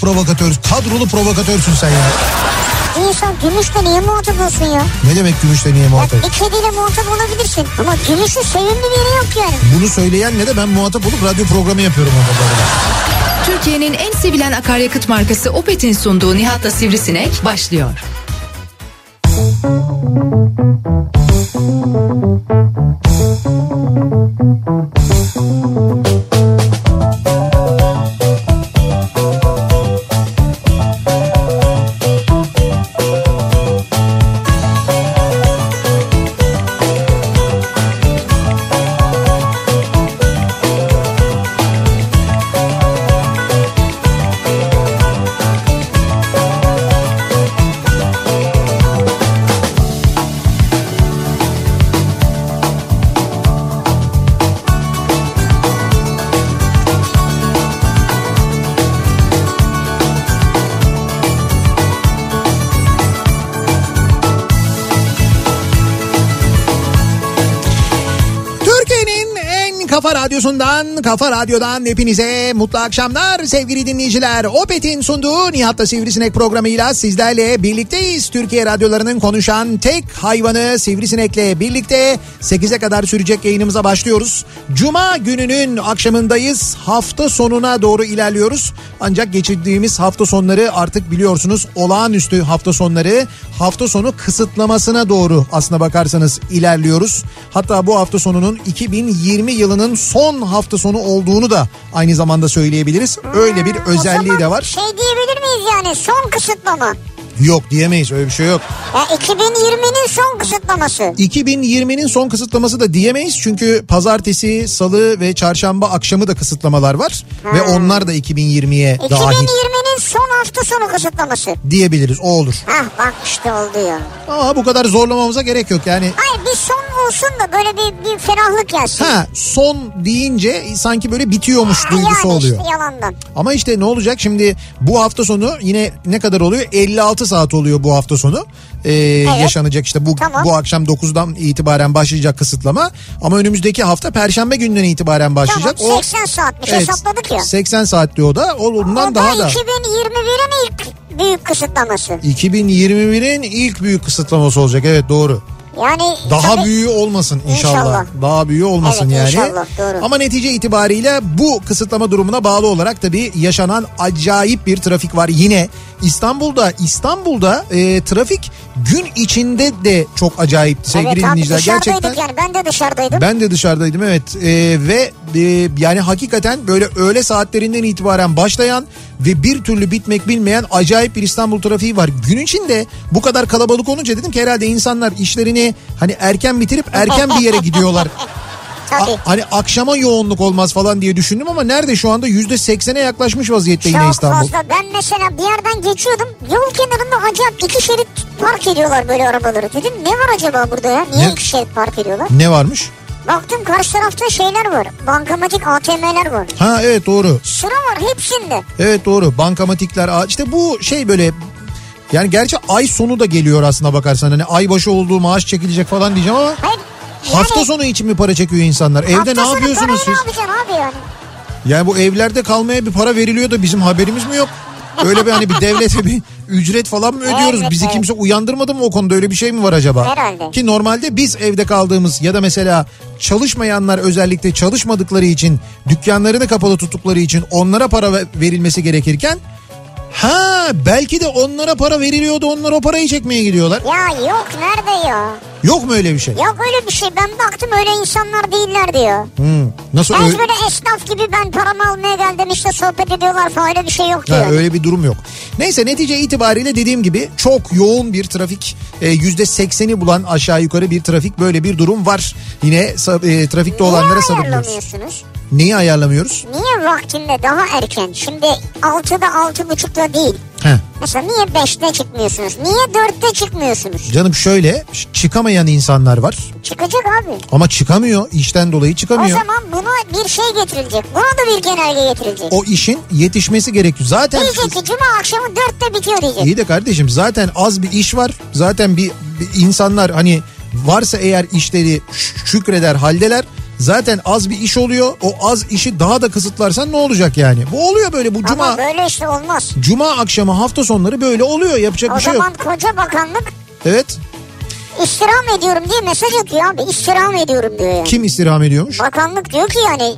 provokatör, kadrolu provokatörsün sen ya. İnsan gümüşle niye muhatap olsun ya? Ne demek gümüşle niye Ya muhatap? bir kediyle muhatap olabilirsin. Ama gümüşün sevimli bir yeri yok yani. Bunu söyleyen ne de ben muhatap olup radyo programı yapıyorum orada. Türkiye'nin en sevilen akaryakıt markası Opet'in sunduğu Nihat'la Sivrisinek başlıyor. Türkiye'nin radyosundan, kafa radyodan hepinize mutlu akşamlar sevgili dinleyiciler. Opet'in sunduğu Nihat'la Sivrisinek programıyla sizlerle birlikteyiz. Türkiye radyolarının konuşan tek hayvanı Sivrisinek'le birlikte 8'e kadar sürecek yayınımıza başlıyoruz. Cuma gününün akşamındayız. Hafta sonuna doğru ilerliyoruz. Ancak geçirdiğimiz hafta sonları artık biliyorsunuz olağanüstü hafta sonları hafta sonu kısıtlamasına doğru aslına bakarsanız ilerliyoruz. Hatta bu hafta sonunun 2020 yılının son hafta sonu olduğunu da aynı zamanda söyleyebiliriz. Öyle bir O özelliği de var. Şey diyebilir miyiz yani son kısıtlama? Yok diyemeyiz öyle bir şey yok. Ya 2020'nin son kısıtlaması. 2020'nin son kısıtlaması da diyemeyiz çünkü pazartesi, salı ve çarşamba akşamı da kısıtlamalar var ve onlar da 2020'ye dahil 2020'nin son hafta sonu kısıtlaması. diyebiliriz o olur. Hah bak işte oldu ya. Ama bu kadar zorlamamıza gerek yok yani. Hayır bir son olsun da böyle bir, bir ferahlık gelsin. Ha son deyince sanki böyle bitiyormuş Ha, duygusu yani oluyor. işte yalandan. Ama işte ne olacak şimdi bu hafta sonu yine ne kadar oluyor? 56 saat oluyor bu hafta sonu. Ee, Yaşanacak işte bu Tamam. bu akşam 9'dan itibaren başlayacak kısıtlama. Ama önümüzdeki hafta perşembe günden itibaren başlayacak. Tamam 80 saatmiş hesapladık ya. 80 saat diyor o da. O ondan o daha da. 2021'in ilk büyük kısıtlaması. 2021'in ilk büyük kısıtlaması olacak. Evet doğru. Yani Daha tabii- büyüğü olmasın inşallah. İnşallah. Daha büyüğü olmasın Evet, yani. inşallah, doğru. Ama netice itibariyle bu kısıtlama durumuna bağlı olarak tabii yaşanan acayip bir trafik var. Yine İstanbul'da İstanbul'da e, trafik gün içinde de çok acayipti sevgili Evet dinleyiciler. Gerçekten yani ben de dışarıdaydım. ben de dışarıdaydım evet E, ve e, yani hakikaten böyle öğle saatlerinden itibaren başlayan ve bir türlü bitmek bilmeyen acayip bir İstanbul trafiği var. Gün içinde bu kadar kalabalık olunca dedim ki herhalde insanlar işlerini hani erken bitirip erken bir yere gidiyorlar. Tabii. A- hani akşama yoğunluk olmaz falan diye düşündüm ama nerede şu anda yüzde seksene yaklaşmış vaziyette yine Çok İstanbul. fazla. Ben mesela bir yerden geçiyordum. Yol kenarında acayip iki şerit park ediyorlar böyle arabaları. Dedim ne var acaba burada ya? Niye Ne? iki şerit park ediyorlar? Ne varmış? Baktım karşı tarafta şeyler var. Bankamatik ATM'ler var. Ha evet doğru. Sıra var hepsinde. Evet doğru. Bankamatikler işte bu şey böyle yani gerçi ay sonu da geliyor aslına bakarsan. Hani ay başı olduğu maaş çekilecek falan diyeceğim ama Hayır. Hafta sonu için mi para çekiyor insanlar? Evde ne yapıyorsunuz siz? Abi yani? Yani bu evlerde kalmaya bir para veriliyor da bizim haberimiz mi yok? Öyle bir hani bir devlete bir ücret falan mı ödüyoruz? Evet, Bizi evet. kimse uyandırmadı mı o konuda öyle bir şey mi var acaba? Herhalde. Ki normalde biz evde kaldığımız ya da mesela çalışmayanlar özellikle çalışmadıkları için dükkanlarını kapalı tuttukları için onlara para ve- verilmesi gerekirken ha belki de onlara para veriliyordu onlar o parayı çekmeye gidiyorlar. Ya yok nerede ya? Yok mu öyle bir şey? Yok öyle bir şey. Ben baktım öyle insanlar değiller diyor. Hmm, Nasıl Ben öyle? böyle esnaf gibi ben paramı almaya geldim işte sohbet ediyorlar falan öyle bir şey yok Ha, diyor. öyle bir durum yok. Neyse netice itibariyle dediğim gibi çok yoğun bir trafik e, yüzde sekseni bulan aşağı yukarı bir trafik böyle bir durum var. Yine e, trafikte olanlara Niye sabır diliyoruz. Neyi ayarlamıyoruz? Niye vaktinde daha erken? Şimdi 6'da 6.30'da değil. Heh. Mesela niye 5'te çıkmıyorsunuz? Niye 4'te çıkmıyorsunuz? Canım şöyle çıkamayan insanlar var Çıkacak abi. ama çıkamıyor işten dolayı O çıkamıyor. zaman buna bir şey getirilecek. Buna da bir genelge getirilecek. O işin yetişmesi gerekiyor. Zaten Diyecek ki cuma akşamı 4'te bitiyor diyecek. iyi de kardeşim zaten az bir iş var. Zaten bir, bir insanlar hani varsa eğer işleri şükreder haldeler. Zaten az bir iş oluyor. O az işi daha da kısıtlarsan ne olacak yani? Bu oluyor böyle bu cuma. Ama böyle işte olmaz. Cuma akşamı hafta sonları böyle oluyor. Yapacak O bir şey zaman yok. koca bakanlık Evet. istirham ediyorum diye mesaj atıyor abi. İstirham ediyorum diyor yani. Kim istirham ediyormuş? Bakanlık diyor ki yani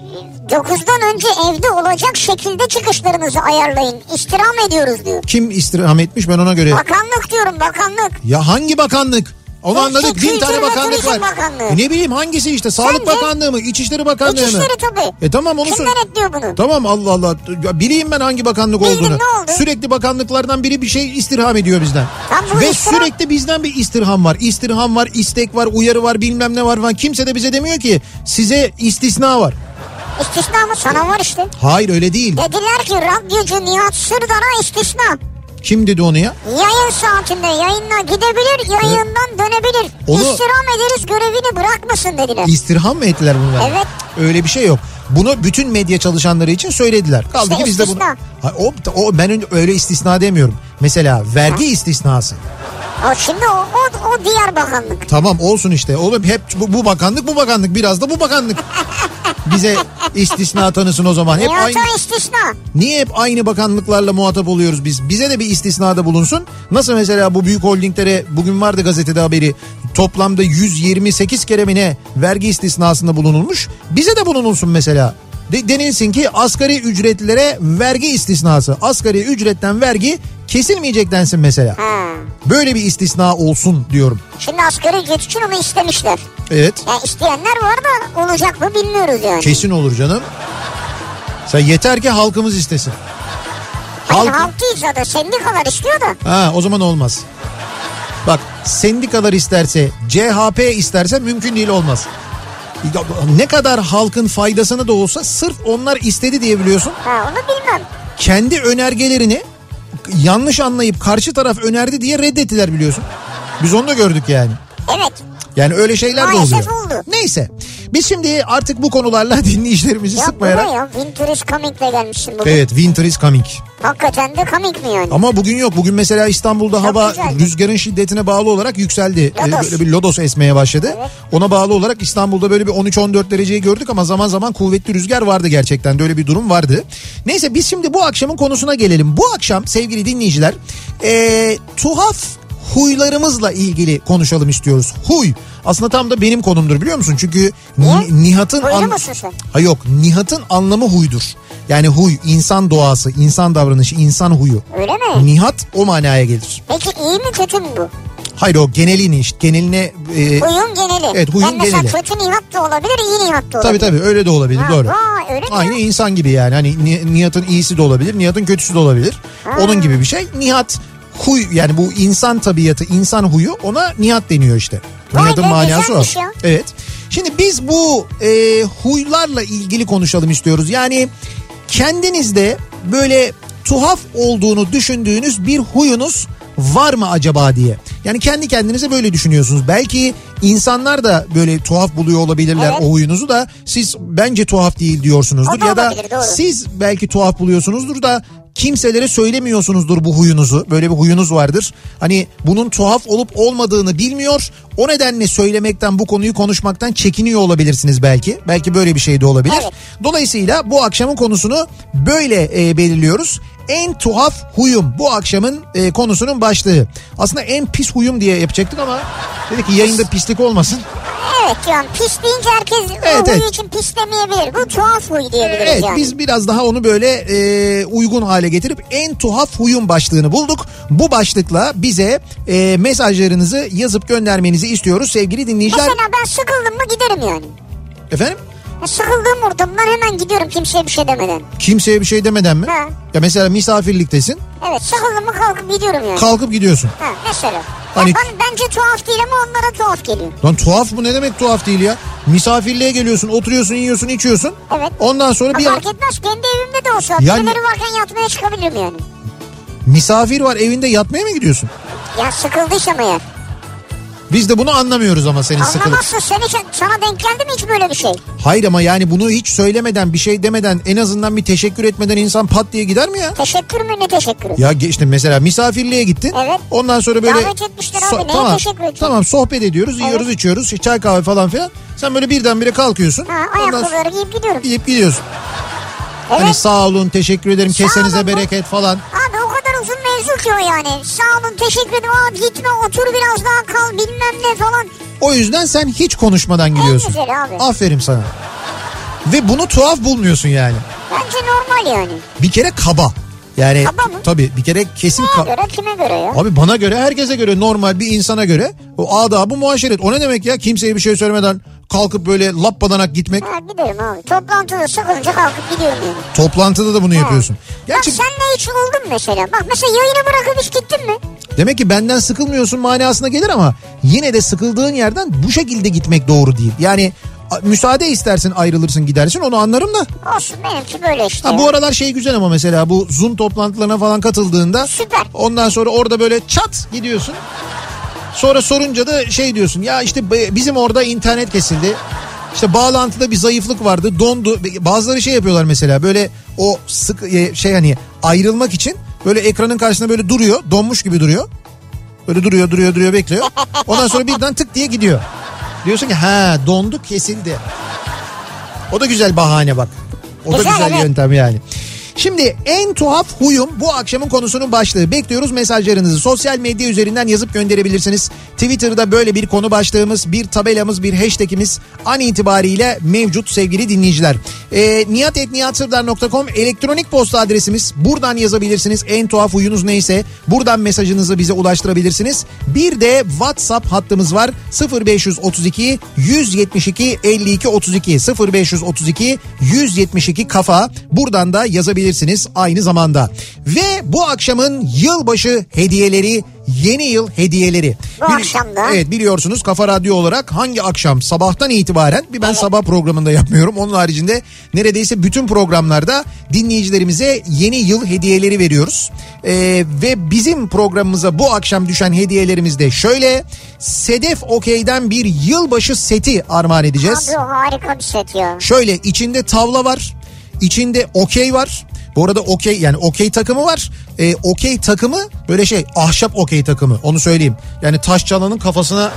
9'dan önce evde olacak şekilde çıkışlarınızı ayarlayın. İstirham ediyoruz diyor. Kim istirham etmiş ben ona göre. Bakanlık diyorum bakanlık. Ya hangi bakanlık? Onu anladık. Bin Kültür tane bakanlık var. Bakanlığı. Ne bileyim hangisi işte? Sağlık Sence? Bakanlığı mı? İçişleri Bakanlığı mı? İçişleri tabii. E tamam onu Kim denetliyor bunu? Tamam Allah Allah. Ya bileyim ben hangi bakanlık Bildin, olduğunu. ne oldu? Sürekli bakanlıklardan biri bir şey istirham ediyor bizden. Tam Ve istirham- sürekli bizden bir istirham var. İstirham var, istek var, uyarı var, bilmem ne var falan. Kimse de bize demiyor ki size istisna var. İstisna mı? Sana var işte. Hayır öyle değil. Dediler ki radyocu Nihat Sırdar'a istisna. Kim dedi onu ya? Yayın saatinde yayınına gidebilir, yayından dönebilir. Onu- İstirham ederiz görevini bırakmasın dediler. İstirham mı ettiler bunlar? Evet. Öyle bir şey yok. Bunu bütün medya çalışanları için söylediler. Kaldı İşte ki biz de bunu... Ha, o, o, ben öyle istisna demiyorum. Mesela vergi istisnası. O şimdi o, o, o diğer bakanlık. Tamam olsun işte. Oğlum hep bu, bu bakanlık bu bakanlık biraz da bu bakanlık. Bize istisna tanısın o zaman. Hep aynı, istisna. niye hep aynı bakanlıklarla muhatap oluyoruz biz? Bize de bir istisnada bulunsun. Nasıl mesela bu büyük holdinglere bugün vardı gazetede haberi. Toplamda 128 kere mi ne vergi istisnasında bulunulmuş. Bize de bulunulsun mesela. De, denilsin ki asgari ücretlilere vergi istisnası. Asgari ücretten vergi kesilmeyecek densin mesela. Ha. Böyle bir istisna olsun diyorum. Şimdi asgari ücret için onu istemişler. Evet. Yani isteyenler var da olacak mı bilmiyoruz yani. Kesin olur canım. Sen yeter ki halkımız istesin. Hayır Halk... halk değil zaten sendikalar istiyor da. Ha o zaman olmaz. Bak sendikalar isterse, CHP isterse mümkün değil olmaz. Ne kadar halkın faydasına da olsa sırf onlar istedi diye biliyorsun. Ha onu bilmem. Kendi önergelerini yanlış anlayıp karşı taraf önerdi diye reddettiler biliyorsun. Biz onu da gördük yani. Evet. Yani öyle şeyler de Maalesef oluyor. oldu. Neyse. Biz şimdi artık bu konularla dinleyicilerimizi Ya bu sıkmayarak... ne ya? Winter is coming'le gelmişsin bugün. Evet winter is coming. Hakikaten de coming mi yani? Ama bugün yok. Bugün mesela İstanbul'da hava güzeldi. rüzgarın şiddetine bağlı olarak yükseldi. Ee, Lodos. Böyle bir lodos esmeye başladı. Evet. Ona bağlı olarak İstanbul'da böyle bir 13-14 dereceyi gördük ama zaman zaman kuvvetli rüzgar vardı gerçekten. Böyle bir durum vardı. Neyse biz şimdi bu akşamın konusuna gelelim. Bu akşam sevgili dinleyiciler ee, tuhaf huylarımızla ilgili konuşalım istiyoruz. Huy. Aslında tam da benim konumdur biliyor musun? Çünkü Ni- Nihat'ın... An- sen? Ha yok Nihat'ın anlamı huydur. Yani huy insan doğası, insan davranışı, insan huyu. Öyle mi? Nihat o manaya gelir. Peki iyi mi kötü mü bu? Hayır o genelini işte geneline... e, Huyun geneli. Evet, huyun yani mesela geneli. kötü nihat da olabilir, iyi nihat da tabii olabilir. tabii öyle de olabilir Ha, doğru. Vay öyle mi? Aynı ya? insan gibi yani hani Ni- Nihat'ın iyisi de olabilir, Nihat'ın kötüsü de olabilir. Onun gibi bir şey. Nihat huy yani bu insan tabiatı, insan huyu ona Nihat deniyor işte. Be, manası o. ya. Evet. Şimdi biz bu e, huylarla ilgili konuşalım istiyoruz. Yani kendinizde böyle tuhaf olduğunu düşündüğünüz bir huyunuz var mı acaba diye. Yani kendi kendinize böyle düşünüyorsunuz. Belki insanlar da böyle tuhaf buluyor olabilirler Evet. o huyunuzu da siz bence tuhaf değil diyorsunuzdur da ya da doğru. siz belki tuhaf buluyorsunuzdur da kimselere söylemiyorsunuzdur bu huyunuzu. Böyle bir huyunuz vardır. Hani bunun tuhaf olup olmadığını bilmiyor. O nedenle söylemekten bu konuyu konuşmaktan çekiniyor olabilirsiniz belki. Belki böyle bir şey de olabilir. Evet. Dolayısıyla bu akşamın konusunu böyle e, belirliyoruz. En tuhaf huyum bu akşamın e, konusunun başlığı. Aslında en pis huyum diye yapacaktık ama dedik ki yayında pislik olmasın. Evet yani pis deyince herkes Evet, o evet. için pis demeyebilir. Bu tuhaf huy diyebiliriz Evet yani. biz biraz daha onu böyle e, uygun hale getirip en tuhaf huyum başlığını bulduk. Bu başlıkla bize e, mesajlarınızı yazıp göndermenizi istiyoruz sevgili dinleyiciler. Mesela ben sıkıldım mı giderim yani. Efendim? Ya Sıkıldığım ortamdan hemen gidiyorum kimseye bir şey demeden. Kimseye bir şey demeden mi? Ha. Ya mesela misafirliktesin Evet sıkıldım mı kalkıp gidiyorum yani. kalkıp gidiyorsun. ha, mesela. Hani Ya bana- bence tuhaf değil ama onlara tuhaf geliyor. lan tuhaf bu ne demek tuhaf değil ya? Misafirliğe geliyorsun, oturuyorsun, yiyorsun, içiyorsun. Evet. Ondan sonra Ha, bir fark etmez kendi evimde de olsa Yani- birileri varken yatmaya çıkabilirim yani. misafir var evinde yatmaya mı gidiyorsun? Ya sıkıldıysam eğer. Biz de bunu anlamıyoruz ama senin sıkılıp. Anlamazsın sen hiç, sana denk geldi mi hiç böyle bir şey? Hayır ama yani bunu hiç söylemeden bir şey demeden en azından bir teşekkür etmeden insan pat diye gider mi ya? Teşekkür mü ne teşekkürü? Ya işte mesela misafirliğe gittin. Evet. Ondan sonra böyle... Davet etmişler abi, neye tamam, teşekkür edeceğim? Tamam sohbet ediyoruz, yiyoruz, içiyoruz, çay kahve falan filan. Sen böyle birdenbire kalkıyorsun. Ha, ayakkabıları giyip gidiyorum. giyip gidiyorsun. Evet. Hani sağ olun, teşekkür ederim, Sağ kesenize olun. bereket falan. Abi o yani. Sağ olun teşekkür ederim abi gitme otur biraz daha kal bilmem ne falan. O yüzden sen hiç konuşmadan gidiyorsun. güzeli abi. Aferin sana. Ve bunu tuhaf bulmuyorsun yani. Bence normal yani. Bir kere kaba. Yani Kaba mı? tabii bir kere kesin Neye ka- göre kime göre ya? Abi bana göre herkese göre normal bir insana göre o adabı muaşeret. O ne demek ya kimseye bir şey söylemeden kalkıp böyle lappadanak gitmek. Ha giderim abi. Toplantıda sıkılınca kalkıp gidiyorum yani. Toplantıda da bunu yapıyorsun. Gerçi Bak senle hiç oldun mesela. Bak mesela yayını bırakıp hiç gittin mi? demek ki benden sıkılmıyorsun manasına gelir ama yine de sıkıldığın yerden bu şekilde gitmek doğru değil. Yani müsaade istersin ayrılırsın gidersin onu anlarım da. Olsun benimki böyle işte. Ha, bu aralar şey güzel ama mesela bu Zoom toplantılarına falan katıldığında Süper. ondan sonra orada böyle çat gidiyorsun. Sonra sorunca da şey diyorsun ya işte bizim orada internet kesildi. İşte bağlantıda bir zayıflık vardı dondu. Bazıları şey yapıyorlar mesela böyle o sık e, şey hani ayrılmak için böyle ekranın karşısında böyle duruyor donmuş gibi duruyor. Böyle duruyor duruyor duruyor bekliyor. Ondan sonra birden tık diye gidiyor. Diyorsun ki ha dondu kesildi. O da güzel bahane bak. O da Güzel, güzel evet. yöntem yani. Şimdi en tuhaf huyum bu akşamın konusunun başlığı. Bekliyoruz mesajlarınızı. Sosyal medya üzerinden yazıp gönderebilirsiniz. Twitter'da böyle bir konu başlığımız, bir tabelamız, bir hashtagimiz an itibariyle mevcut sevgili dinleyiciler. E, niyatetniyatsırdar.com elektronik posta adresimiz. Buradan yazabilirsiniz. En tuhaf huyunuz neyse buradan mesajınızı bize ulaştırabilirsiniz. Bir de WhatsApp hattımız var. 0532 172 52 32 0532 172 kafa. Buradan da yazabilirsiniz aynı zamanda. Ve bu akşamın yılbaşı hediyeleri yeni yıl hediyeleri. Bu akşamda. Evet biliyorsunuz Kafa Radyo olarak hangi akşam sabahtan itibaren bir ben sabah programında yapmıyorum. Onun haricinde neredeyse bütün programlarda dinleyicilerimize yeni yıl hediyeleri veriyoruz. Ee, ve bizim programımıza bu akşam düşen hediyelerimiz de şöyle. Sedef Okey'den bir yılbaşı seti armağan edeceğiz. Abi harika bir set ya. Şöyle içinde tavla var. İçinde okey var. Bu arada okey yani okey takımı var. Ee, okey takımı böyle şey ahşap okey takımı onu söyleyeyim. Yani taş çalanın kafasına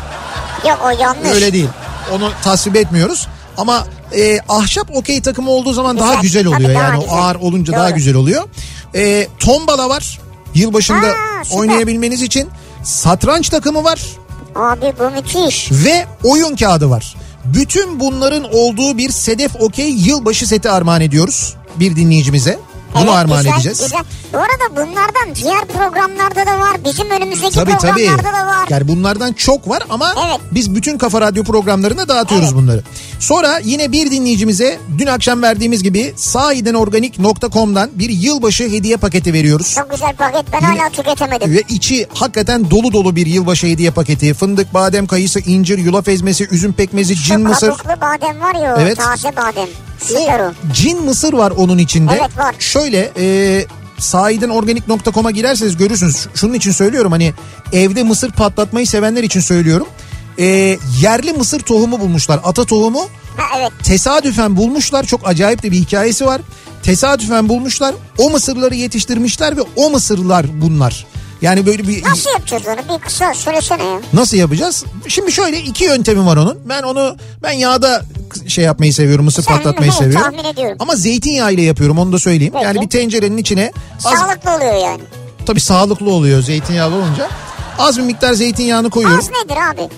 Yok o yanlış. öyle değil. Onu tasvip etmiyoruz. Ama e, ahşap okey takımı olduğu zaman daha Güzel. güzel oluyor. Tabii daha yani o güzel. ağır olunca daha Doğru. güzel oluyor. E, tombala var. Yılbaşında süper. oynayabilmeniz için. Satranç takımı var Abi bu müthiş. ve oyun kağıdı var. Bütün bunların olduğu bir Sedef Okey yılbaşı seti armağan ediyoruz bir dinleyicimize. Bunu Evet, armağan güzel, edeceğiz. Güzel. Bu arada bunlardan diğer programlarda da var. Bizim önümüzdeki Tabii tabii. programlarda da var. Yani bunlardan çok var ama Evet. biz bütün Kafa Radyo programlarında dağıtıyoruz Evet. bunları. Sonra yine bir dinleyicimize dün akşam verdiğimiz gibi sahidenorganik.com'dan bir yılbaşı hediye paketi veriyoruz. Çok güzel paket. Ben Yine- hala tüketemedim. Ve içi hakikaten dolu dolu bir yılbaşı hediye paketi. Fındık, badem, kayısı, incir, yulaf ezmesi, üzüm pekmezi, cin Şu mısır. kabuklu badem var ya Evet. taze badem. Süper o. Cin mısır var onun içinde. Evet, var. Şöyle e, sahidenorganik.com'a girerseniz görürsünüz. Şunun için söylüyorum hani evde mısır patlatmayı sevenler için söylüyorum. E, yerli mısır tohumu bulmuşlar. Ata tohumu Ha evet. tesadüfen bulmuşlar. Çok acayip de bir hikayesi var. Tesadüfen bulmuşlar. O mısırları yetiştirmişler ve o mısırlar bunlar. Yani böyle bir Nasıl yapacağız onu? Bir kısa söylesene ya. Nasıl yapacağız? Şimdi şöyle iki yöntemi var onun. Ben onu ben yağda şey yapmayı seviyorum. Mısır Sen- patlatmayı evet, seviyorum. tahmin ediyorum. Ama zeytinyağı ile yapıyorum onu da söyleyeyim. Peki. Yani bir tencerenin içine az Sağlıklı oluyor yani. tabii sağlıklı oluyor zeytinyağlı olunca. Az bir miktar zeytinyağını koyuyorum. Az nedir abi?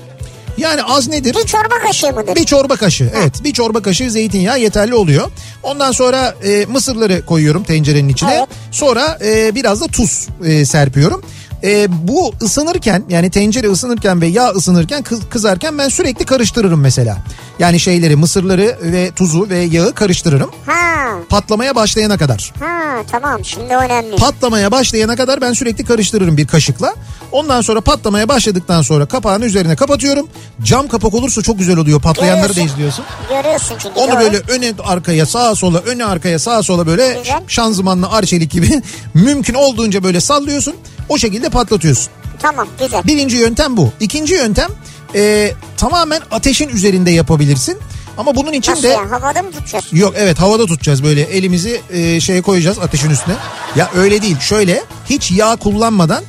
Yani az nedir? Bir çorba kaşığı mıdır? Bir çorba kaşığı. Evet bir çorba kaşığı zeytinyağı yeterli oluyor. Ondan sonra e, mısırları koyuyorum tencerenin içine. Evet. Sonra e, biraz da tuz e, serpiyorum. E, bu ısınırken yani tencere ısınırken ve yağ ısınırken kız- kızarken ben sürekli karıştırırım mesela. Yani şeyleri mısırları ve tuzu ve yağı karıştırırım. Ha. Patlamaya başlayana kadar. Ha. Tamam şimdi önemli. Patlamaya başlayana kadar ben sürekli karıştırırım bir kaşıkla. Ondan sonra patlamaya başladıktan sonra kapağını üzerine kapatıyorum. Cam kapak olursa çok güzel oluyor. Patlayanları da Görüyorsun. izliyorsun. Görüyorsun çünkü. Onu doğru. böyle öne arkaya sağa sola öne arkaya sağa sola böyle Güzel. şanzımanlı arçelik gibi mümkün olduğunca böyle sallıyorsun. O şekilde patlatıyorsun. Tamam güzel. Birinci yöntem bu. İkinci yöntem e, tamamen ateşin üzerinde yapabilirsin. Ama bunun için Nasıl de ya havada mı tutacağız? yok evet havada tutacağız böyle elimizi e, şeye koyacağız ateşin üstüne. Ya öyle değil şöyle hiç yağ kullanmadan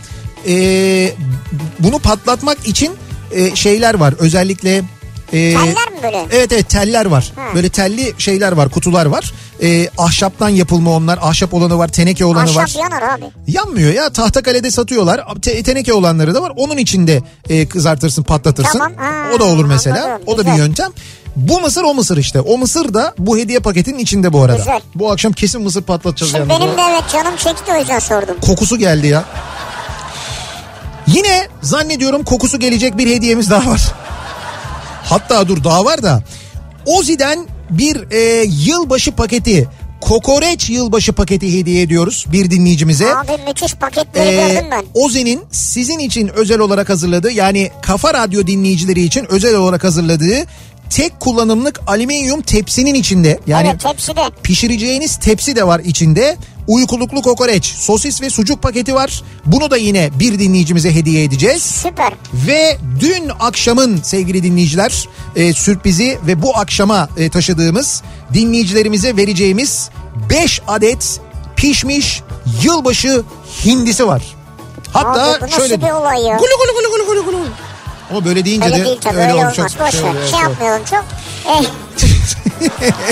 e, bunu patlatmak için e, şeyler var özellikle e, Teller mi böyle? Evet evet teller var. Ha. Böyle telli şeyler var kutular var. E, ahşaptan yapılma onlar. Ahşap olanı var teneke olanı Ahşap var. yanar abi. Yanmıyor ya Tahtakale'de satıyorlar. Te- teneke olanları da var. Onun içinde e, kızartırsın patlatırsın. Tamam, ha, o da olur mesela. anladım, O da bir güzel. yöntem. Bu mısır o mısır işte. O mısır da bu hediye paketinin içinde bu arada. Güzel. Bu akşam kesin mısır patlatacağız Şimdi yalnız. benim de evet canım çekti o yüzden sordum. Kokusu geldi ya. Yine zannediyorum kokusu gelecek bir hediyemiz daha var. Hatta dur daha var da. Ozi'den bir e, yılbaşı paketi, kokoreç yılbaşı paketi hediye ediyoruz bir dinleyicimize. Abi müthiş paketleri Ee, gördüm ben. Oze'nin sizin için özel olarak hazırladığı yani Kafa Radyo dinleyicileri için özel olarak hazırladığı tek kullanımlık alüminyum tepsinin içinde yani evet hepsi de. pişireceğiniz tepsi de var içinde. Uykuluklu kokoreç, sosis ve sucuk paketi var. Bunu da yine bir dinleyicimize hediye edeceğiz. Süper. Ve dün akşamın sevgili dinleyiciler e, sürprizi ve bu akşama e, taşıdığımız dinleyicilerimize vereceğimiz 5 adet pişmiş yılbaşı hindisi var. Hatta Abi şöyle? Gulu gulu gulu gulu gulu gulu. Ama böyle deyince Öyle de değil tabii öyle öyle olmuş. olmaz. Çok Boş şey ver. oluyor, Şey yapmayalım çok. Eh,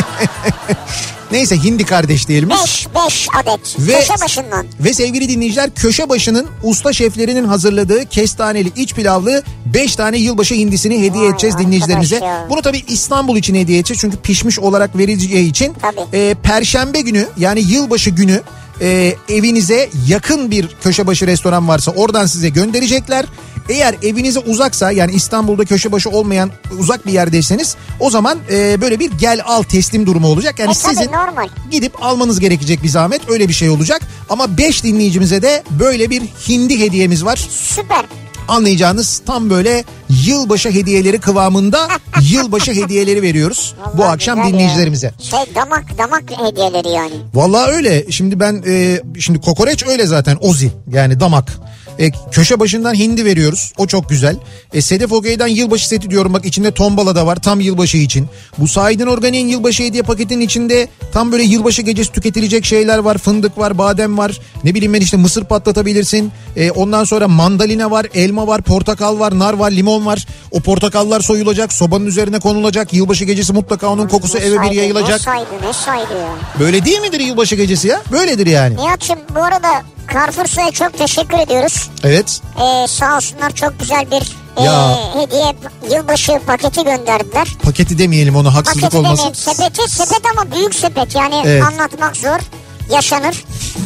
Neyse hindi kardeş diyelim biz. 5 5 adet. Ve- Köşe başından. Ve sevgili dinleyiciler köşe başının usta şeflerinin hazırladığı kestaneli iç pilavlı 5 tane yılbaşı hindisini hediye Vay edeceğiz dinleyicilerimize. ya. Bunu tabii İstanbul için hediye edeceğiz çünkü pişmiş olarak verileceği için. Tabii. e, Perşembe günü yani yılbaşı günü e, evinize yakın bir köşebaşı restoran varsa oradan size gönderecekler. Eğer evinize uzaksa yani İstanbul'da köşebaşı olmayan uzak bir yerdeyseniz o zaman e, böyle bir gel al teslim durumu olacak. Yani E sizin normal. gidip almanız gerekecek bir zahmet öyle bir şey olacak. Ama 5 dinleyicimize de böyle bir hindi hediyemiz var. Süper. Anlayacağınız tam böyle yılbaşı hediyeleri kıvamında yılbaşı hediyeleri veriyoruz bu Vallahi akşam güzel ya. dinleyicilerimize. Şey damak damak hediyeleri yani. Vallahi öyle. Şimdi ben e, şimdi kokoreç öyle zaten ozi yani damak. E, köşe başından hindi veriyoruz. O çok güzel. E, Sedef Okey'den yılbaşı seti diyorum bak içinde tombala da var tam yılbaşı için. Bu Sahiden Organik'in yılbaşı hediye paketinin içinde tam böyle yılbaşı gecesi tüketilecek şeyler var. Fındık var, badem var. Ne bileyim ben işte mısır patlatabilirsin. E, ondan sonra mandalina var, elma var, portakal var, nar var, limon var. O portakallar soyulacak, sobanın üzerine konulacak. Yılbaşı gecesi mutlaka onun kokusu Ne eve bir saydı, Ne yayılacak. saydı ne saydı ya. Böyle değil midir yılbaşı gecesi ya? Böyledir yani. Nihat'cığım bu arada Carrefour''a çok teşekkür ediyoruz. Evet. Ee, sağ olsunlar çok güzel bir e, Ya. hediye yılbaşı paketi gönderdiler. Paketi demeyelim ona haksızlık Paketi olmasın. demeyeyim sepeti sepet ama büyük sepet yani Evet. anlatmak zor yaşanır.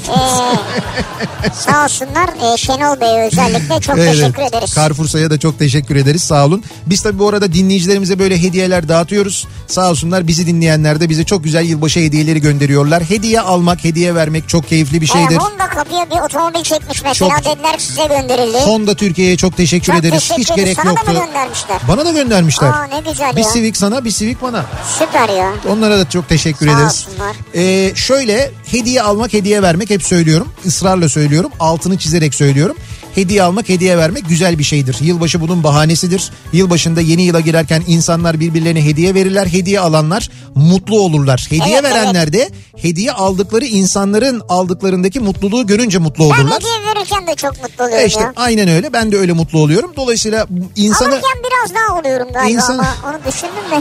Ee, sağ olsunlar ee, Şenol Bey'e özellikle çok teşekkür ederiz. Carrefour''a da çok teşekkür ederiz sağ olun. Biz tabii bu arada dinleyicilerimize böyle hediyeler dağıtıyoruz. Sağ olsunlar bizi dinleyenler de bize çok güzel yılbaşı hediyeleri gönderiyorlar. Hediye almak, hediye vermek çok keyifli bir şeydir. Ee, Honda kapıya bir otomobil çekmiş mesela Çok- dediler size gönderildi. Honda Türkiye'ye çok teşekkür Çok ederiz. teşekkür Hiç ederiz. gerek Sana da yoktu. mı göndermişler? Bana da göndermişler. Aa ne güzel bir ya. Civic sana, bir Civic bana. Süper ya. Onlara da çok teşekkür Sağ ederiz. olsunlar. Ee, şöyle hediye almak, hediye vermek hep söylüyorum. Israrla söylüyorum. Altını çizerek söylüyorum. Hediye almak, hediye vermek güzel bir şeydir. Yılbaşı bunun bahanesidir. Yılbaşında yeni yıla girerken insanlar birbirlerine hediye verirler. Hediye alanlar mutlu olurlar. Hediye Evet, verenler de hediye aldıkları insanların aldıklarındaki mutluluğu görünce mutlu Ben olurlar. hediye verirken de çok mutlu oluyorum E işte ya. aynen öyle. Ben de öyle mutlu oluyorum. Dolayısıyla insanı Alırken biraz daha oluyorum galiba İnsan- ama onu düşündüm de.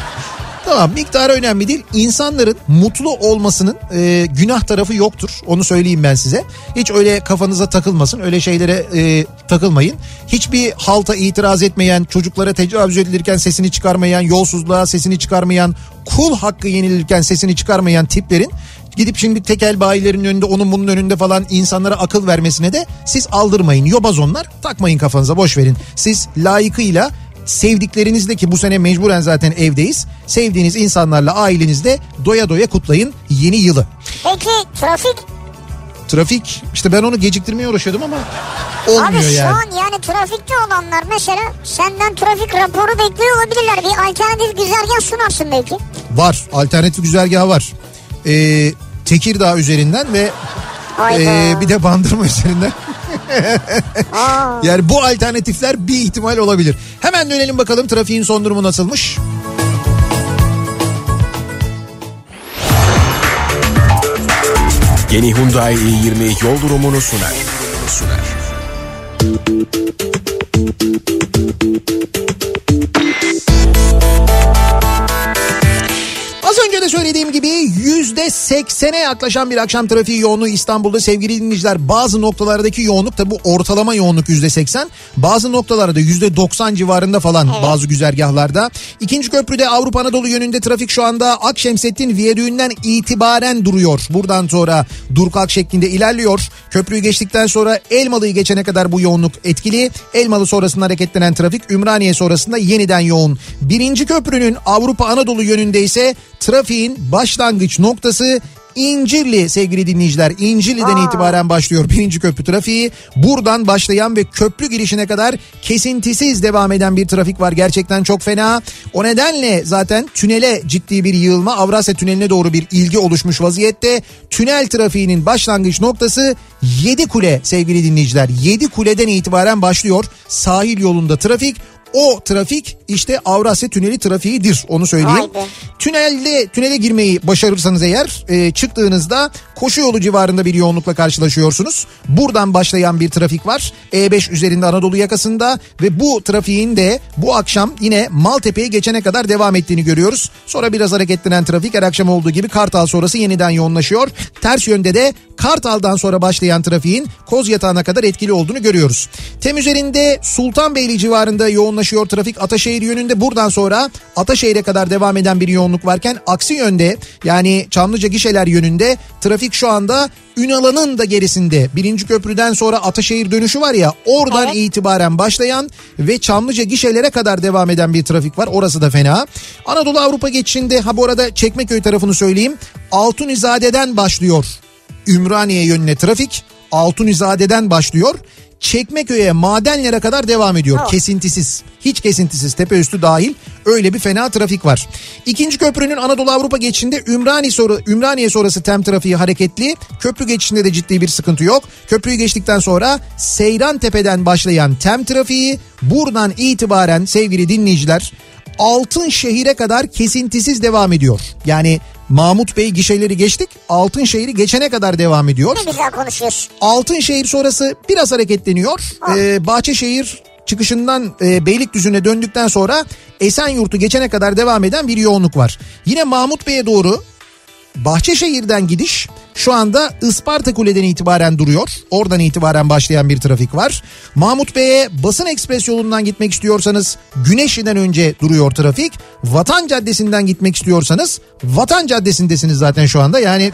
Tamam miktarı önemli değil. İnsanların mutlu olmasının e, günah tarafı yoktur. Onu söyleyeyim ben size. Hiç öyle kafanıza takılmasın. Öyle şeylere e, takılmayın. Hiçbir halta itiraz etmeyen, çocuklara tecavüz edilirken sesini çıkarmayan, yolsuzluğa sesini çıkarmayan, kul hakkı yenilirken sesini çıkarmayan tiplerin gidip şimdi tekel bayilerin önünde onun bunun önünde falan insanlara akıl vermesine de siz aldırmayın. Yobaz onlar takmayın kafanıza boş verin. Siz layıkıyla sevdiklerinizle ki bu sene mecburen zaten evdeyiz. Sevdiğiniz insanlarla ailenizle doya doya kutlayın yeni yılı. Peki trafik Trafik işte ben onu geciktirmeye uğraşıyordum ama olmuyor Abi şu yani. an yani trafikte olanlar mesela senden trafik raporu bekliyor olabilirler. Bir alternatif güzergah sunarsın belki. Var alternatif güzergahı var. Ee, Tekirdağ üzerinden ve ee, bir de Bandırma üzerinden. Yani bu alternatifler bir ihtimal olabilir. Hemen dönelim bakalım trafiğin son durumu nasılmış? Yeni Hyundai i20 yol durumunu sunar. sunar. Az önce de söylediğim gibi yüzde seksene yaklaşan bir akşam trafiği yoğunluğu İstanbul'da sevgili dinleyiciler. Bazı noktalardaki yoğunluk tabi bu ortalama yoğunluk yüzde seksen. Bazı noktalarda yüzde doksan civarında falan bazı güzergahlarda. İkinci köprüde Avrupa Anadolu yönünde trafik şu anda Akşemsettin Viyadüğü'nden itibaren duruyor. Buradan sonra dur kalk şeklinde ilerliyor. Köprüyü geçtikten sonra Elmalı'yı geçene kadar bu yoğunluk etkili. Elmalı sonrasında hareketlenen trafik Ümraniye sonrasında yeniden yoğun. Birinci köprünün Avrupa Anadolu yönünde ise trafiğin başlangıç noktası İncirli sevgili dinleyiciler. İncirli'den Aa. itibaren başlıyor birinci köprü trafiği. Buradan başlayan ve köprü girişine kadar kesintisiz devam eden bir trafik var. Gerçekten çok fena. O nedenle zaten tünele ciddi bir yığılma Avrasya Tüneli'ne doğru bir ilgi oluşmuş vaziyette. Tünel trafiğinin başlangıç noktası 7 kule sevgili dinleyiciler. 7 kuleden itibaren başlıyor sahil yolunda trafik. O trafik işte Avrasya Tüneli trafiğidir onu söyleyeyim. Be. Tünelde tünele girmeyi başarırsanız eğer e, çıktığınızda koşu yolu civarında bir yoğunlukla karşılaşıyorsunuz. Buradan başlayan bir trafik var. E5 üzerinde Anadolu yakasında ve bu trafiğin de bu akşam yine Maltepe'ye geçene kadar devam ettiğini görüyoruz. Sonra biraz hareketlenen trafik her akşam olduğu gibi Kartal sonrası yeniden yoğunlaşıyor. Ters yönde de Kartal'dan sonra başlayan trafiğin Koz Yatağı'na kadar etkili olduğunu görüyoruz. Tem üzerinde Sultanbeyli civarında yoğunlaşıyor trafik. Ataşehir yönünde buradan sonra Ataşehir'e kadar devam eden bir yoğunluk varken aksi yönde yani Çamlıca gişeler yönünde trafik şu anda Ünalan'ın da gerisinde. Birinci köprüden sonra Ataşehir dönüşü var ya oradan Evet. itibaren başlayan ve Çamlıca gişelere kadar devam eden bir trafik var. Orası da fena. Anadolu Avrupa geçişinde ha bu arada Çekmeköy tarafını söyleyeyim. Altunizade'den başlıyor Ümraniye yönüne trafik. Altunizade'den başlıyor. Çekmeköy'e madenlere kadar devam ediyor. Oh. Kesintisiz. Hiç kesintisiz. Tepe üstü dahil. Öyle bir fena trafik var. İkinci köprünün Anadolu Avrupa geçişinde Ümraniye, sonra, Ümraniye sonrası tem trafiği hareketli. Köprü geçişinde de ciddi bir sıkıntı yok. Köprüyü geçtikten sonra Seyran Tepe'den başlayan tem trafiği buradan itibaren sevgili dinleyiciler Altınşehir'e kadar kesintisiz devam ediyor. Yani Mahmut Bey gişeleri geçtik. Altınşehir'i geçene kadar devam ediyor. Ne güzel konuşuyorsun. Altınşehir sonrası biraz hareketleniyor. Ee, Bahçeşehir çıkışından e, Beylikdüzü'ne döndükten sonra Esenyurt'u geçene kadar devam eden bir yoğunluk var. Yine Mahmut Bey'e doğru Bahçeşehir'den gidiş şu anda Isparta Kule'den itibaren duruyor. Oradan itibaren başlayan bir trafik var. Mahmut Bey'e basın ekspres yolundan gitmek istiyorsanız Güneşli'den önce duruyor trafik. Vatan Caddesi'nden gitmek istiyorsanız Vatan Caddesi'ndesiniz zaten şu anda. Yani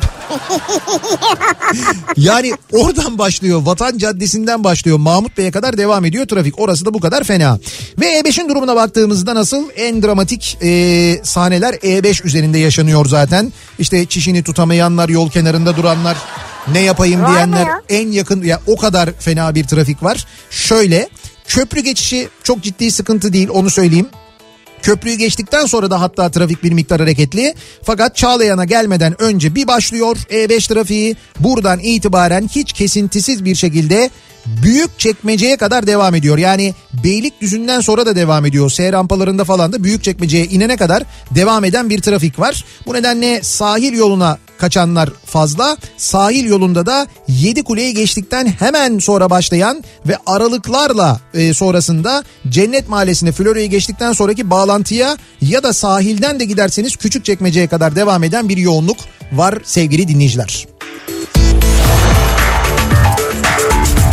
yani oradan başlıyor Vatan Caddesi'nden başlıyor Mahmut Bey'e kadar devam ediyor trafik. Orası da bu kadar fena. Ve E5'in durumuna baktığımızda nasıl en dramatik e, sahneler E5 üzerinde yaşanıyor zaten. İşte çişini tutamayanlar yol kenarında duranlar ne yapayım Var diyenler ya? en yakın ya o kadar fena bir trafik var. Şöyle köprü geçişi çok ciddi sıkıntı değil onu söyleyeyim. Köprüyü geçtikten sonra da hatta trafik bir miktar hareketli. Fakat Çağlayan'a gelmeden önce bir başlıyor E5 trafiği. Buradan itibaren hiç kesintisiz bir şekilde büyük çekmeceye kadar devam ediyor. Yani Beylikdüzü'nden sonra da devam ediyor. S rampalarında falan da büyük çekmeceye inene kadar devam eden bir trafik var. Bu nedenle sahil yoluna kaçanlar fazla. Sahil yolunda da 7 kuleyi geçtikten hemen sonra başlayan ve aralıklarla e, sonrasında Cennet Mahallesi'ne Florya'yı geçtikten sonraki bağlantıya ya da sahilden de giderseniz küçük çekmeceye kadar devam eden bir yoğunluk var sevgili dinleyiciler.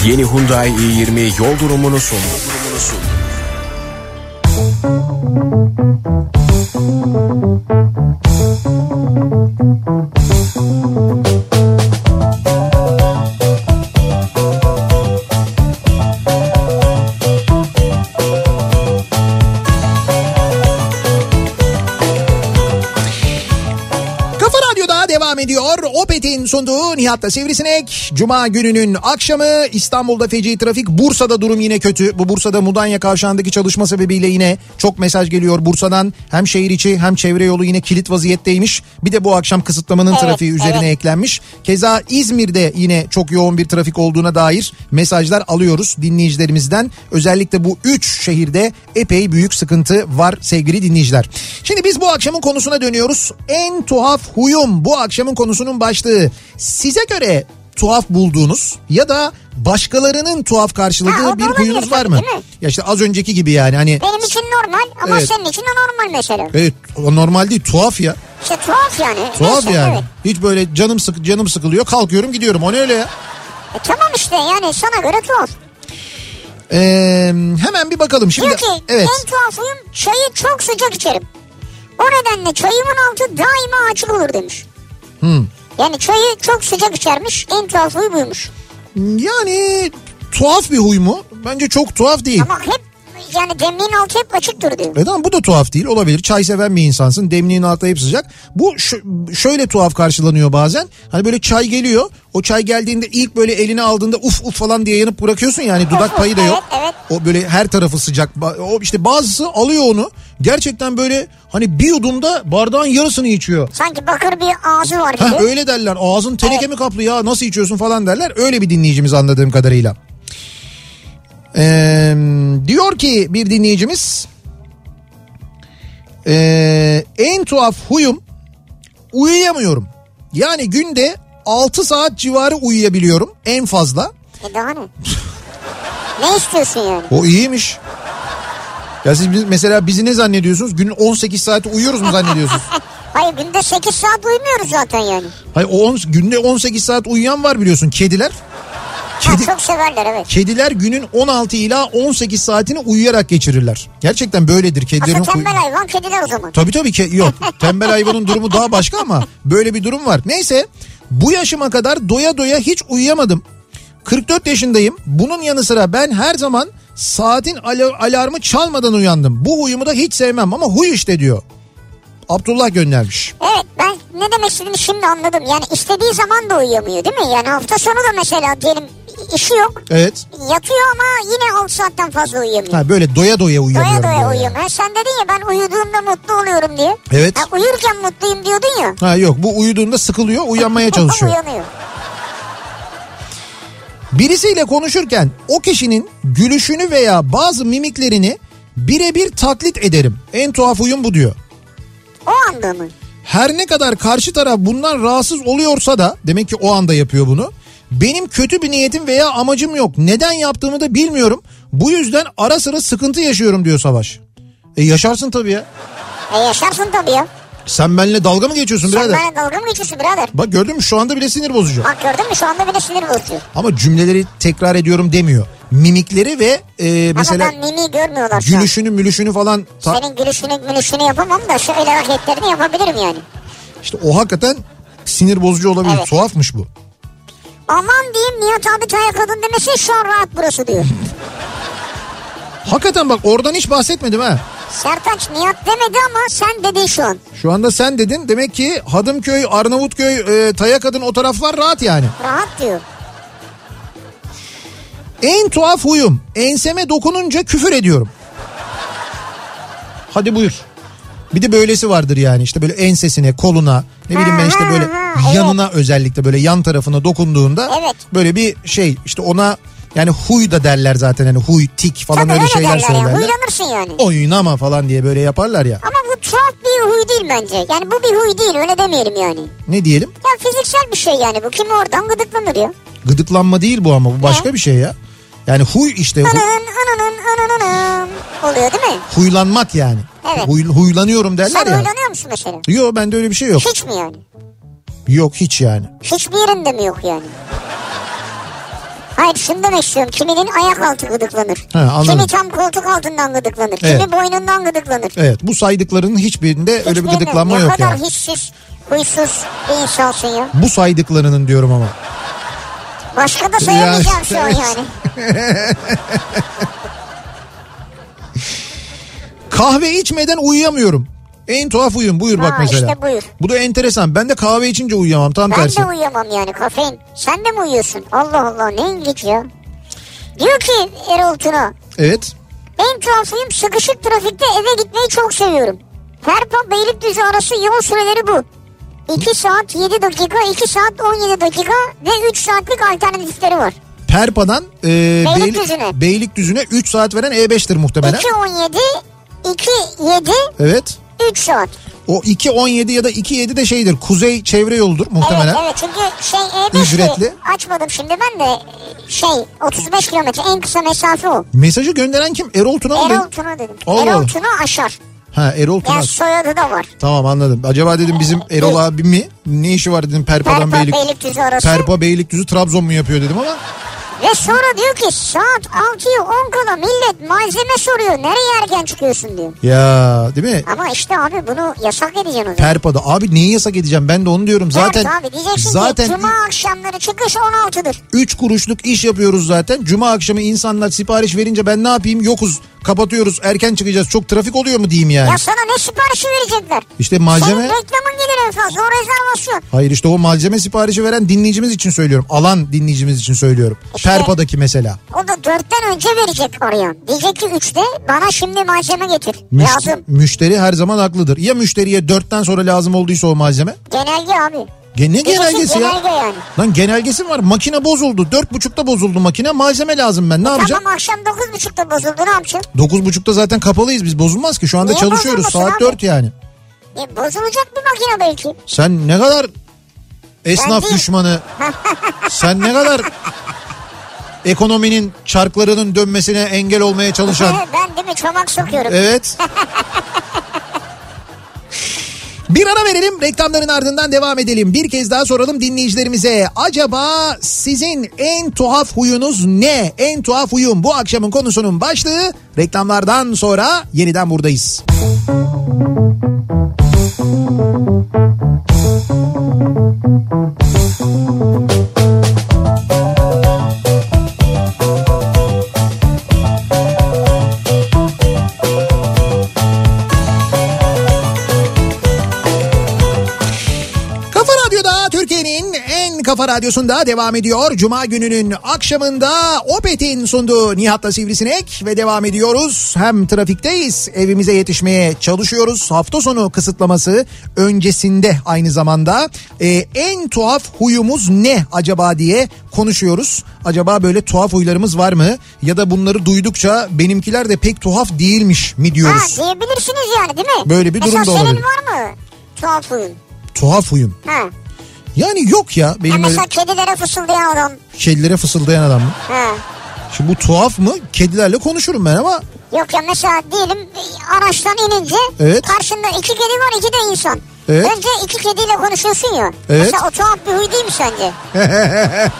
Yeni Hyundai i20 yol durumunu sundu. Durumunu sundu. Sunduğu Nihat'ta Sivrisinek. Cuma gününün akşamı İstanbul'da feci trafik. Bursa'da durum yine kötü. Bu Bursa'da Mudanya kavşağındaki çalışma sebebiyle yine çok mesaj geliyor Bursa'dan. Hem şehir içi hem çevre yolu yine kilit vaziyetteymiş. Bir de bu akşam kısıtlamanın Evet, trafiği üzerine evet. eklenmiş. Keza İzmir'de yine çok yoğun bir trafik olduğuna dair mesajlar alıyoruz dinleyicilerimizden. Özellikle bu 3 şehirde epey büyük sıkıntı var sevgili dinleyiciler. Şimdi biz bu akşamın konusuna dönüyoruz. En tuhaf huyum bu akşamın konusunun başlığı. Size göre tuhaf bulduğunuz ya da başkalarının tuhaf Ha, karşıladığı da bir huyunuz var mı? mi? Ya işte az önceki gibi yani hani Benim için normal ama Evet. senin için de normal mesela. evet o normal değil tuhaf ya. İşte tuhaf yani. Tuhaf Neyse, yani. Evet. Hiç böyle canım sık canım sıkılıyor kalkıyorum gidiyorum o ne öyle ya? E, tamam işte yani sana göre tuhaf. Ee, hemen bir bakalım şimdi. Diyor ki evet. en tuhaf huyum çayı çok sıcak içerim. O nedenle çayımın altı daima açık olur demiş. Hmm. Yani çayı çok sıcak içermiş en tuhaf huy buymuş. Yani tuhaf bir huy mu? Bence çok tuhaf değil. Ama hep yani demliğin altı hep açıktır diyor. E tamam bu da tuhaf değil olabilir. Çay seven bir insansın demliğin altı hep sıcak. Bu şöyle tuhaf karşılanıyor bazen. Hani böyle çay geliyor. O çay geldiğinde ilk böyle eline aldığında uf uf falan diye yanıp bırakıyorsun yani dudak payı da yok. Evet, evet. O böyle her tarafı sıcak. O işte bazısı alıyor onu. Gerçekten böyle hani bir yudumda bardağın yarısını içiyor. Sanki bakır bir ağzı var gibi. Heh, öyle derler. Ağzın teneke mi kaplı ya nasıl içiyorsun falan derler. Öyle bir dinleyicimiz anladığım kadarıyla. Ee, diyor ki bir dinleyicimiz ee, en tuhaf huyum uyuyamıyorum. Yani günde 6 saat civarı uyuyabiliyorum en fazla. E daha ne? ne istiyorsun yani? O iyiymiş. Ya siz biz- mesela bizi ne zannediyorsunuz? Günün 18 saati uyuyoruz mu zannediyorsunuz? Hayır günde 8 saat uyumuyoruz zaten yani. Hayır on, günde 18 saat uyuyan var biliyorsun kediler. Ha, Kedi, çok severler evet. Kediler günün 16 ila 18 saatini uyuyarak geçirirler. Gerçekten böyledir kedilerin. Aslında tembel hayvan kediler o zaman. Tabii tabii ki yok. Tembel hayvanın durumu daha başka ama böyle bir durum var. Neyse bu yaşıma kadar doya doya hiç uyuyamadım. 44 yaşındayım. Bunun yanı sıra ben her zaman saatin ala- alarmı çalmadan uyandım. Bu huyumu da hiç sevmem ama huy işte diyor. Abdullah göndermiş. Evet ben ne demek istediğini şimdi anladım. Yani istediği zaman da uyuyamıyor değil mi? Yani hafta sonu da mesela diyelim işi yok. Evet. Yatıyor ama yine 6 saatten fazla uyuyamıyor. Ha böyle doya doya uyuyamıyorum. doya doya yani. uyuyamıyor. Ha, sen dedin ya ben uyuduğumda mutlu oluyorum diye. Evet. Ha, uyurken mutluyum diyordun ya. Ha yok bu uyuduğunda sıkılıyor uyanmaya çalışıyor. Uyanıyor. Birisiyle konuşurken o kişinin gülüşünü veya bazı mimiklerini birebir taklit ederim. En tuhaf huyum bu diyor. O anda mı? Her ne kadar karşı taraf bundan rahatsız oluyorsa da demek ki o anda yapıyor bunu. Benim kötü bir niyetim veya amacım yok. Neden yaptığımı da bilmiyorum. Bu yüzden ara sıra sıkıntı yaşıyorum diyor Savaş. E yaşarsın tabii ya. E yaşarsın tabii ya. Sen benimle dalga mı geçiyorsun Sen birader? bana dalga mı geçiyorsun birader? Bak gördün mü şu anda bile sinir bozucu. Bak gördün mü şu anda bile sinir bozuyor. Ama cümleleri tekrar ediyorum demiyor. Mimikleri ve e, mesela Ama ben mimi görmüyorlar gülüşünü mülüşünü falan ta- Senin gülüşünü gülüşünü yapamam da şöyle hareketlerini yapabilirim yani. işte o hakikaten sinir bozucu olabilir. Evet. Tuhafmış bu. Aman diyeyim Nihat abi Taya kadın demesin şu an rahat burası diyor. Hakikaten bak oradan hiç bahsetmedim ha. Sertaç Nihat demedi ama sen dedin şu an. Şu anda sen dedin demek ki Hadımköy, Arnavutköy, e, Tayakadın o taraflar rahat yani. Rahat diyor. En tuhaf huyum enseme dokununca küfür ediyorum. Hadi buyur. Bir de böylesi vardır yani işte böyle ensesine, koluna, ne bileyim ben işte böyle yanına özellikle böyle yan tarafına dokunduğunda Evet. böyle bir şey işte ona yani huy da derler zaten hani huy, tik falan Tabii öyle öyle şeyler söylerler. Huylanırsın yani. Oynama falan diye böyle yaparlar ya. Ama bu tuhaf bir huy değil bence. Yani bu bir huy değil öyle demeyelim yani. Ne diyelim? Ya fiziksel bir şey yani bu. Kim oradan gıdıklanır ya. Gıdıklanma değil bu ama bu başka bir şey ya. Yani huy işte Ananın ananın ananın oluyor değil mi? huylanmak yani. Evet. Huy- huylanıyorum derler Sen ya. huylanıyor musun mesela? Yok bende öyle bir şey yok. Hiç mi yani? Yok hiç yani. Hiçbir yerinde mi yok yani? Hayır şunu demek istiyorum. Kiminin ayak altı gıdıklanır. He, anladım. Kimi tam koltuk altından gıdıklanır. Evet. Kimi boynundan gıdıklanır. Evet bu saydıklarının hiçbirinde öyle bir gıdıklanma ne yok kadar yani. hiçsiz, huysuz bir insansın ya. Bu saydıklarının diyorum ama. Başka da sayamayacağım şu an yani. Kahve içmeden uyuyamıyorum. En tuhaf huyum buyur bak Ha, mesela. işte buyur. Bu da enteresan. Ben de kahve içince uyuyamam tam Ben tersi. de uyuyamam yani kafein. Sen de mi uyuyorsun? Allah Allah ne ilginç ya. Diyor ki Erol Tuna. Evet. En tuhaf huyum sıkışık trafikte eve gitmeyi çok seviyorum. Perpa Beylikdüzü arası yol süreleri bu. 2 saat 7 dakika, 2 saat 17 dakika ve 3 saatlik alternatifleri var. Perpa'dan e, Beylikdüzü'ne. Beylik- Beylikdüzü'ne 3 saat veren E5'tir muhtemelen. 2 17, 2 7, Evet. 3 saat. O 2.17 ya da 2.7 de şeydir. Kuzey çevre yoludur Evet muhtemelen. evet çünkü şey E5'ti. Ücretli. Açmadım şimdi ben de şey 35 kilometre en kısa mesafe o. Mesajı gönderen kim? Erol Tuna mı? Erol Tuna dedim. Allah Erol Allah. Tuna Aşar. Ha Erol Tuna. Ya soyadı da var. Tamam anladım. Acaba dedim bizim Erol abi mi? Ne işi var dedim Perpa'dan Perpa Beylik. Beylikdüzü arası. Perpa Beylikdüzü Trabzon mu yapıyor dedim ama. Ve sonra diyor ki saat 6'yı 10 kala millet malzeme soruyor. Nereye erken çıkıyorsun diyor. Ya değil mi? Ama işte abi bunu yasak edeceksin o zaman. Perpa'da. Abi neyi yasak edeceğim? Ben de onu diyorum. Zaten Evet abi diyeceksin zaten ki cuma akşamları çıkış 16'dır. 3 kuruşluk iş yapıyoruz zaten. Cuma akşamı insanlar sipariş verince ben ne yapayım? Yokuz. Kapatıyoruz. Erken çıkacağız. Çok trafik oluyor mu diyeyim yani? Ya sana ne siparişi verecekler? İşte malzeme Senin reklamın gelir en fazla o rezervasyon. Hayır işte o malzeme siparişi veren dinleyicimiz için söylüyorum. Alan dinleyicimiz için söylüyorum. İşte- Perpa'daki mesela. O da dörtten önce verecek arayan. Diyecek ki üçte bana şimdi malzeme getir. Müş- Lazım. Müşteri her zaman haklıdır. Ya müşteriye dörtten sonra lazım olduysa o malzeme? Genelge abi. Ge- ne genelgesi ya? genelge yani. Lan genelgesi var. Makine bozuldu. Dört buçukta bozuldu makine. Malzeme lazım ben. Ne yapacağım? Tamam akşam dokuz buçukta bozuldu ne yapacaksın? Dokuz buçukta zaten kapalıyız biz. Bozulmaz ki. Şu anda Niye çalışıyoruz. Saat abi? dört yani. E, bozulacak bir makine belki. Sen ne kadar esnaf düşmanı. sen ne kadar ekonominin çarklarının dönmesine engel olmaya çalışan. ben değil mi çomak sokuyorum. Evet. Bir ara verelim reklamların ardından devam edelim. Bir kez daha soralım dinleyicilerimize. Acaba sizin en tuhaf huyunuz ne? En tuhaf huyum bu akşamın konusunun başlığı. Reklamlardan sonra yeniden buradayız. Kafa radyosunda devam ediyor. Cuma gününün akşamında Opet'in sunduğu Nihat'la Sivrisinek ve devam ediyoruz. Hem trafikteyiz evimize yetişmeye çalışıyoruz. Hafta sonu kısıtlaması öncesinde aynı zamanda Ee, en tuhaf huyumuz ne acaba diye konuşuyoruz. Acaba böyle tuhaf huylarımız var mı? Ya da bunları duydukça benimkiler de pek tuhaf değilmiş mi Ha diyoruz? diyebilirsiniz yani değil mi? Böyle bir durum Mesela da senin olabilir. var mı tuhaf huyun? Tuhaf huyum. Ha. Yani yok ya benim öyle mesela kedilere fısıldayan adam. kedilere fısıldayan adam mı? Ha. Şimdi bu tuhaf mı? Kedilerle konuşurum ben ama Yok ya mesela diyelim araçtan inince Evet. karşında iki kedi var iki de insan. Evet. Önce iki kediyle konuşuyorsun ya. Evet. Mesela o tuhaf bir huy değil mi sence?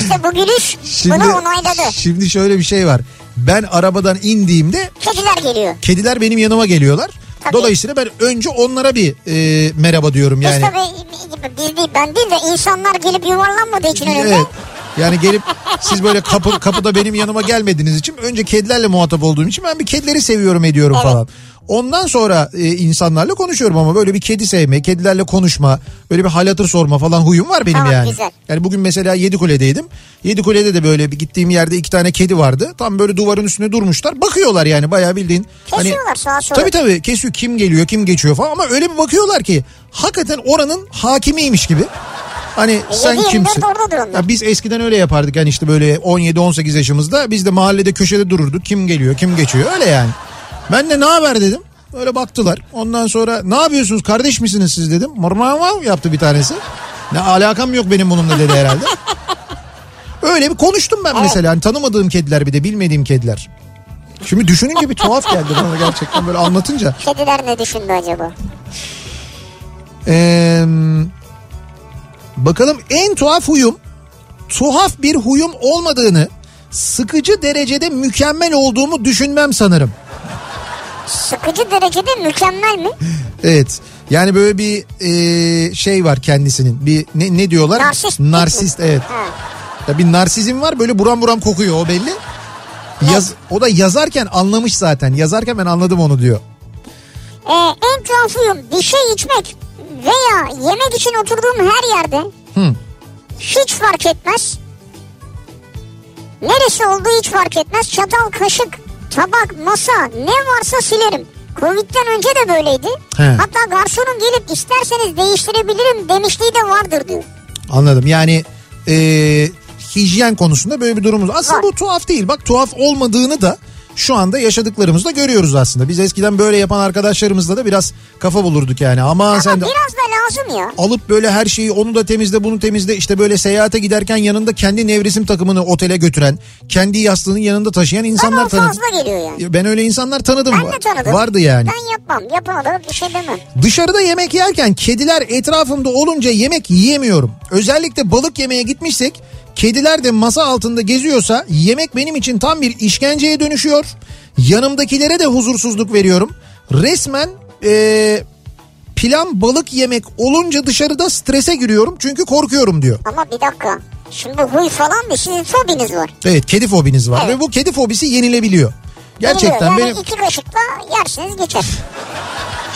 işte bu gülüş bunu onayladı. şimdi şöyle bir şey var. Ben arabadan indiğimde Kediler geliyor. kediler benim yanıma geliyorlar. Tabii. Dolayısıyla ben önce onlara bir e, merhaba diyorum yani. Biz tabii biz değil ben değil de insanlar gelip yuvarlanmadığı için önümde. Evet. Yani gelip siz böyle kapı, kapıda benim yanıma gelmediğiniz için önce kedilerle muhatap olduğum için ben bir kedileri seviyorum ediyorum Evet. falan. Ondan sonra e, insanlarla konuşuyorum ama böyle bir kedi sevme, kedilerle konuşma, böyle bir hal hatır sorma falan huyum var benim Tamam, yani. güzel. Yani bugün mesela Yedikule'deydim. Yedikule'de de böyle bir gittiğim yerde iki tane kedi vardı. Tam böyle duvarın üstüne durmuşlar. Bakıyorlar yani bayağı bildiğin. Kesiyorlar sağa sola. Tabii tabii kesiyor kim geliyor kim geçiyor falan ama öyle bir bakıyorlar ki hakikaten oranın hakimiymiş gibi. Hani sen 7-24 kimsin? Ya biz eskiden öyle yapardık yani işte böyle 17-18 yaşımızda biz de mahallede köşede dururduk. Kim geliyor kim geçiyor öyle yani. Ben de ne haber dedim. Öyle baktılar. Ondan sonra ne yapıyorsunuz kardeş misiniz siz dedim. Mırmağım yaptı bir tanesi. Ne alakam yok benim bununla dedi herhalde. Öyle bir konuştum ben mesela. Hani tanımadığım kediler bir de bilmediğim kediler. Şimdi düşününce bir tuhaf geldi bana gerçekten böyle anlatınca. Kediler ne düşündü acaba? Ee, bakalım en tuhaf huyum tuhaf bir huyum olmadığını sıkıcı derecede mükemmel olduğumu düşünmem sanırım. Sıkıcı derecede mükemmel mi? Evet. Yani böyle bir e, şey var kendisinin. Bir ne, ne diyorlar? Narsist. Narsist evet. Ha. Ya bir narsizm var böyle buram buram kokuyor o belli. Yaz, o da yazarken anlamış zaten. Yazarken ben anladım onu diyor. Ee, en tuhaf huyum bir şey içmek veya yemek için oturduğum her yerde Hı. hiç fark etmez. Neresi olduğu hiç fark etmez. Çatal, kaşık, tabak, masa ne varsa silerim. Covid'den önce de böyleydi. He. Hatta garsonun gelip isterseniz değiştirebilirim demişliği de vardır diyor. Anladım yani e, hijyen konusunda böyle bir durumumuz. Aslında Var. bu tuhaf değil. Bak tuhaf olmadığını da şu anda yaşadıklarımızda görüyoruz aslında. Biz eskiden böyle yapan arkadaşlarımızla da biraz kafa bulurduk yani. Ama Ama sen de biraz da lazım ya. alıp böyle her şeyi onu da temizle bunu temizle işte böyle seyahate giderken yanında kendi nevresim takımını otele götüren kendi yastığının yanında taşıyan insanlar tanıdım. fazla geliyor yani. Ben öyle insanlar tanıdım. Ben de tanıdım. Vardı yani. Ben yapmam. Yapana da bir şey demem. Dışarıda yemek yerken kediler etrafımda olunca yemek yiyemiyorum. Özellikle balık yemeye gitmişsek kediler de masa altında geziyorsa yemek benim için tam bir işkenceye dönüşüyor. Yanımdakilere de huzursuzluk veriyorum. Resmen eee, plan balık yemek olunca dışarıda strese giriyorum çünkü korkuyorum diyor. Ama bir dakika. Şimdi huy falan bir sizin fobiniz var. Evet kedi fobiniz var Evet. ve bu kedi fobisi yenilebiliyor. Gerçekten yani benim iki kaşıkla yersiniz geçer.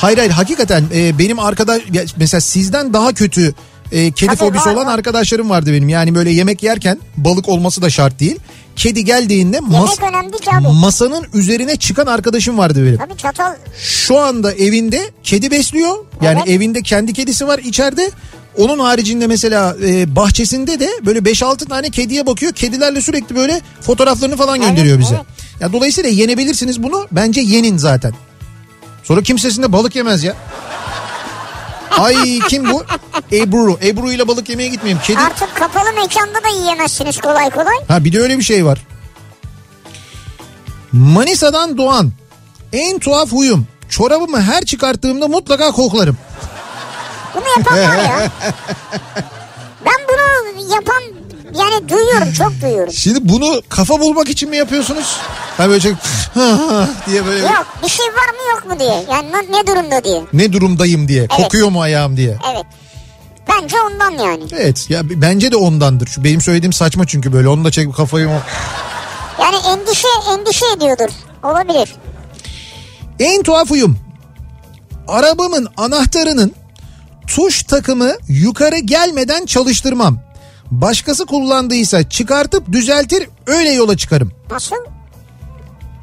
Hayır hayır hakikaten e, benim arkadaş mesela sizden daha kötü e, kedi Tabii, fobisi var, olan var. arkadaşlarım vardı benim. Yani böyle yemek yerken balık olması da şart değil. Kedi geldiğinde mas- masanın üzerine çıkan arkadaşım vardı benim. Tabii çatal Şu anda evinde kedi besliyor. Yani Evet. evinde kendi kedisi var içeride. Onun haricinde mesela e, bahçesinde de böyle 5-6 tane kediye bakıyor. Kedilerle sürekli böyle fotoğraflarını falan Evet, gönderiyor bize. evet. Ya dolayısıyla yenebilirsiniz bunu. Bence yenin zaten. Sonra kimsesinde balık yemez ya. Ay kim bu? Ebru. Ebru ile balık yemeye gitmeyeyim. Kedi. artık kapalı mekanda da yiyemezsiniz kolay kolay. Ha bir de öyle bir şey var. Manisa'dan Doğan. En tuhaf huyum. Çorabımı her çıkarttığımda mutlaka koklarım. Bunu yapan var ya. Ben bunu yapan yani duyuyorum çok duyuyorum. Şimdi bunu kafa bulmak için mi yapıyorsunuz? Ha böyle şey, diye böyle Yok bir şey var mı yok mu diye. Yani ne, durumda diye. ne durumdayım diye. Kokuyor mu ayağım diye. Evet. Bence ondan yani. Evet ya bence de ondandır. Şu benim söylediğim saçma çünkü böyle. Onu da çekip kafayı Yani endişe endişe ediyordur. Olabilir. En tuhaf huyum. Arabamın anahtarının tuş takımı yukarı gelmeden çalıştırmam. Başkası kullandıysa çıkartıp düzeltir öyle yola çıkarım. Nasıl?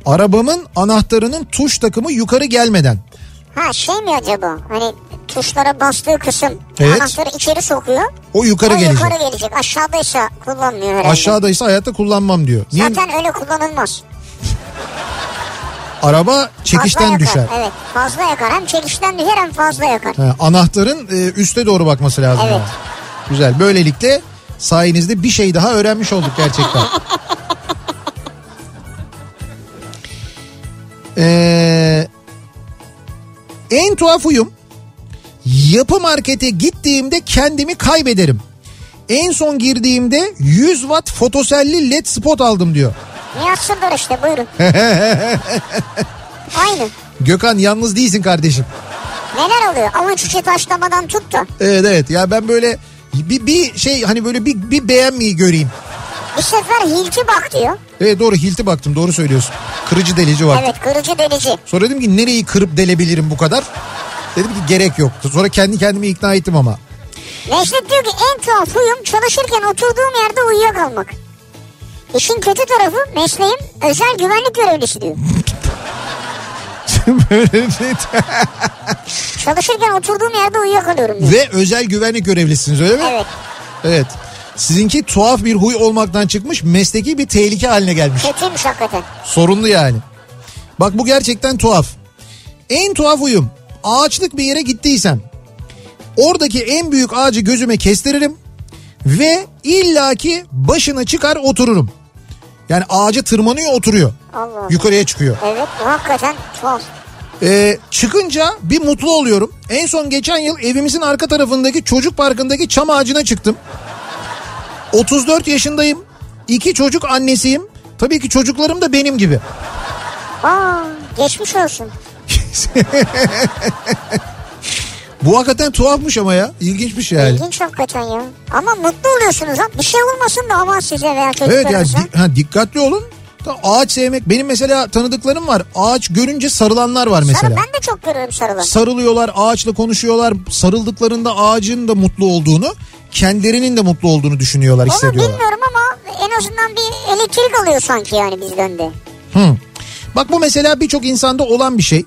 Arabamın anahtarının tuş takımı yukarı gelmeden. Ha şey mi acaba? Hani tuşlara bastığı kısım Evet. anahtarı içeri sokuyor. O yukarı o gelecek. yukarı gelecek. Aşağıdaysa kullanmıyor herhalde. Aşağıdaysa hayatta kullanmam diyor. Niye? Zaten öyle kullanılmaz. Araba Fazla çekişten yakar. düşer. Evet fazla yakar. Hem çekişten düşer hem fazla yakar. Ha, anahtarın e, üste doğru bakması lazım. Evet. yani. Güzel. Böylelikle sayenizde bir şey daha öğrenmiş olduk gerçekten. Ee, en tuhaf huyum yapı markete gittiğimde kendimi kaybederim. En son girdiğimde 100 watt fotoselli led spot aldım diyor. Nihat Sırdar işte buyurun. Aynı. Gökhan yalnız değilsin kardeşim. Neler oluyor? Avuç içi taşlamadan tut da. Evet evet ya ben böyle bir, bir şey hani böyle bir, bir beğenmeyi göreyim. Bir sefer hilti bak diyor. Evet doğru hilti baktım doğru söylüyorsun. Kırıcı delici baktım. Evet kırıcı delici. Sonra dedim ki nereyi kırıp delebilirim bu kadar. Dedim ki gerek yok. Sonra kendi kendimi ikna ettim ama. Necdet diyor ki en tuhaf huyum çalışırken oturduğum yerde uyuyakalmak. İşin kötü tarafı mesleğim özel güvenlik görevlisi diyor. Çalışırken oturduğum yerde uyuyakalıyorum diyor. Ve özel güvenlik görevlisiniz öyle mi? Evet Evet. Sizinki tuhaf bir huy olmaktan çıkmış mesleki bir tehlike haline gelmiş. kötüymüş hakikaten. Sorunlu yani. Bak bu gerçekten tuhaf. En tuhaf huyum ağaçlık bir yere gittiysem oradaki en büyük ağacı gözüme kestiririm ve illaki başına çıkar otururum. Yani ağaca tırmanıyor oturuyor. Allah Allah. Yukarıya çıkıyor. Evet hakikaten tuhaf. Ee, çıkınca bir mutlu oluyorum. En son geçen yıl evimizin arka tarafındaki çocuk parkındaki çam ağacına çıktım. 34 yaşındayım. İki çocuk annesiyim. Tabii ki çocuklarım da benim gibi. Aa geçmiş olsun. Bu hakikaten tuhafmış ama ya. İlginçmiş yani. İlginç hakikaten ya. Ama mutlu oluyorsunuz ha. Bir şey olmasın da aman size veya Evet yani çocuklarınıza. di- ha, dikkatli olun. Tamam, Ağaç sevmek. Benim mesela tanıdıklarım var. Ağaç görünce sarılanlar var mesela. Sarı ben de çok görüyorum sarılı. Sarılıyorlar, ağaçla konuşuyorlar. Sarıldıklarında ağacın da mutlu olduğunu, kendilerinin de mutlu olduğunu düşünüyorlar, Onu hissediyorlar. bilmiyorum ama en azından bir elektrik alıyor sanki yani bizden de. Hı. Bak bu mesela birçok insanda olan bir şey.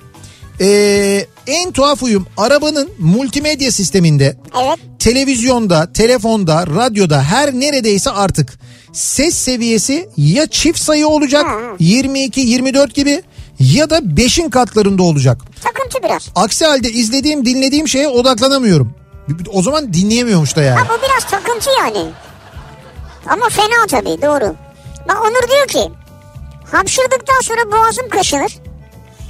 Ee, en tuhaf uyum arabanın multimedya sisteminde Evet. televizyonda, telefonda, radyoda her neredeyse artık ses seviyesi ya çift sayı olacak Hı. 22, 24 gibi ya da 5'in katlarında olacak. Takıntı biraz. Aksi halde izlediğim, dinlediğim şeye odaklanamıyorum. O zaman dinleyemiyormuş da yani. Ha bu biraz takıntı yani. Ama fena tabii doğru. Bak Onur diyor ki hapşırdıktan sonra boğazım kaşınır.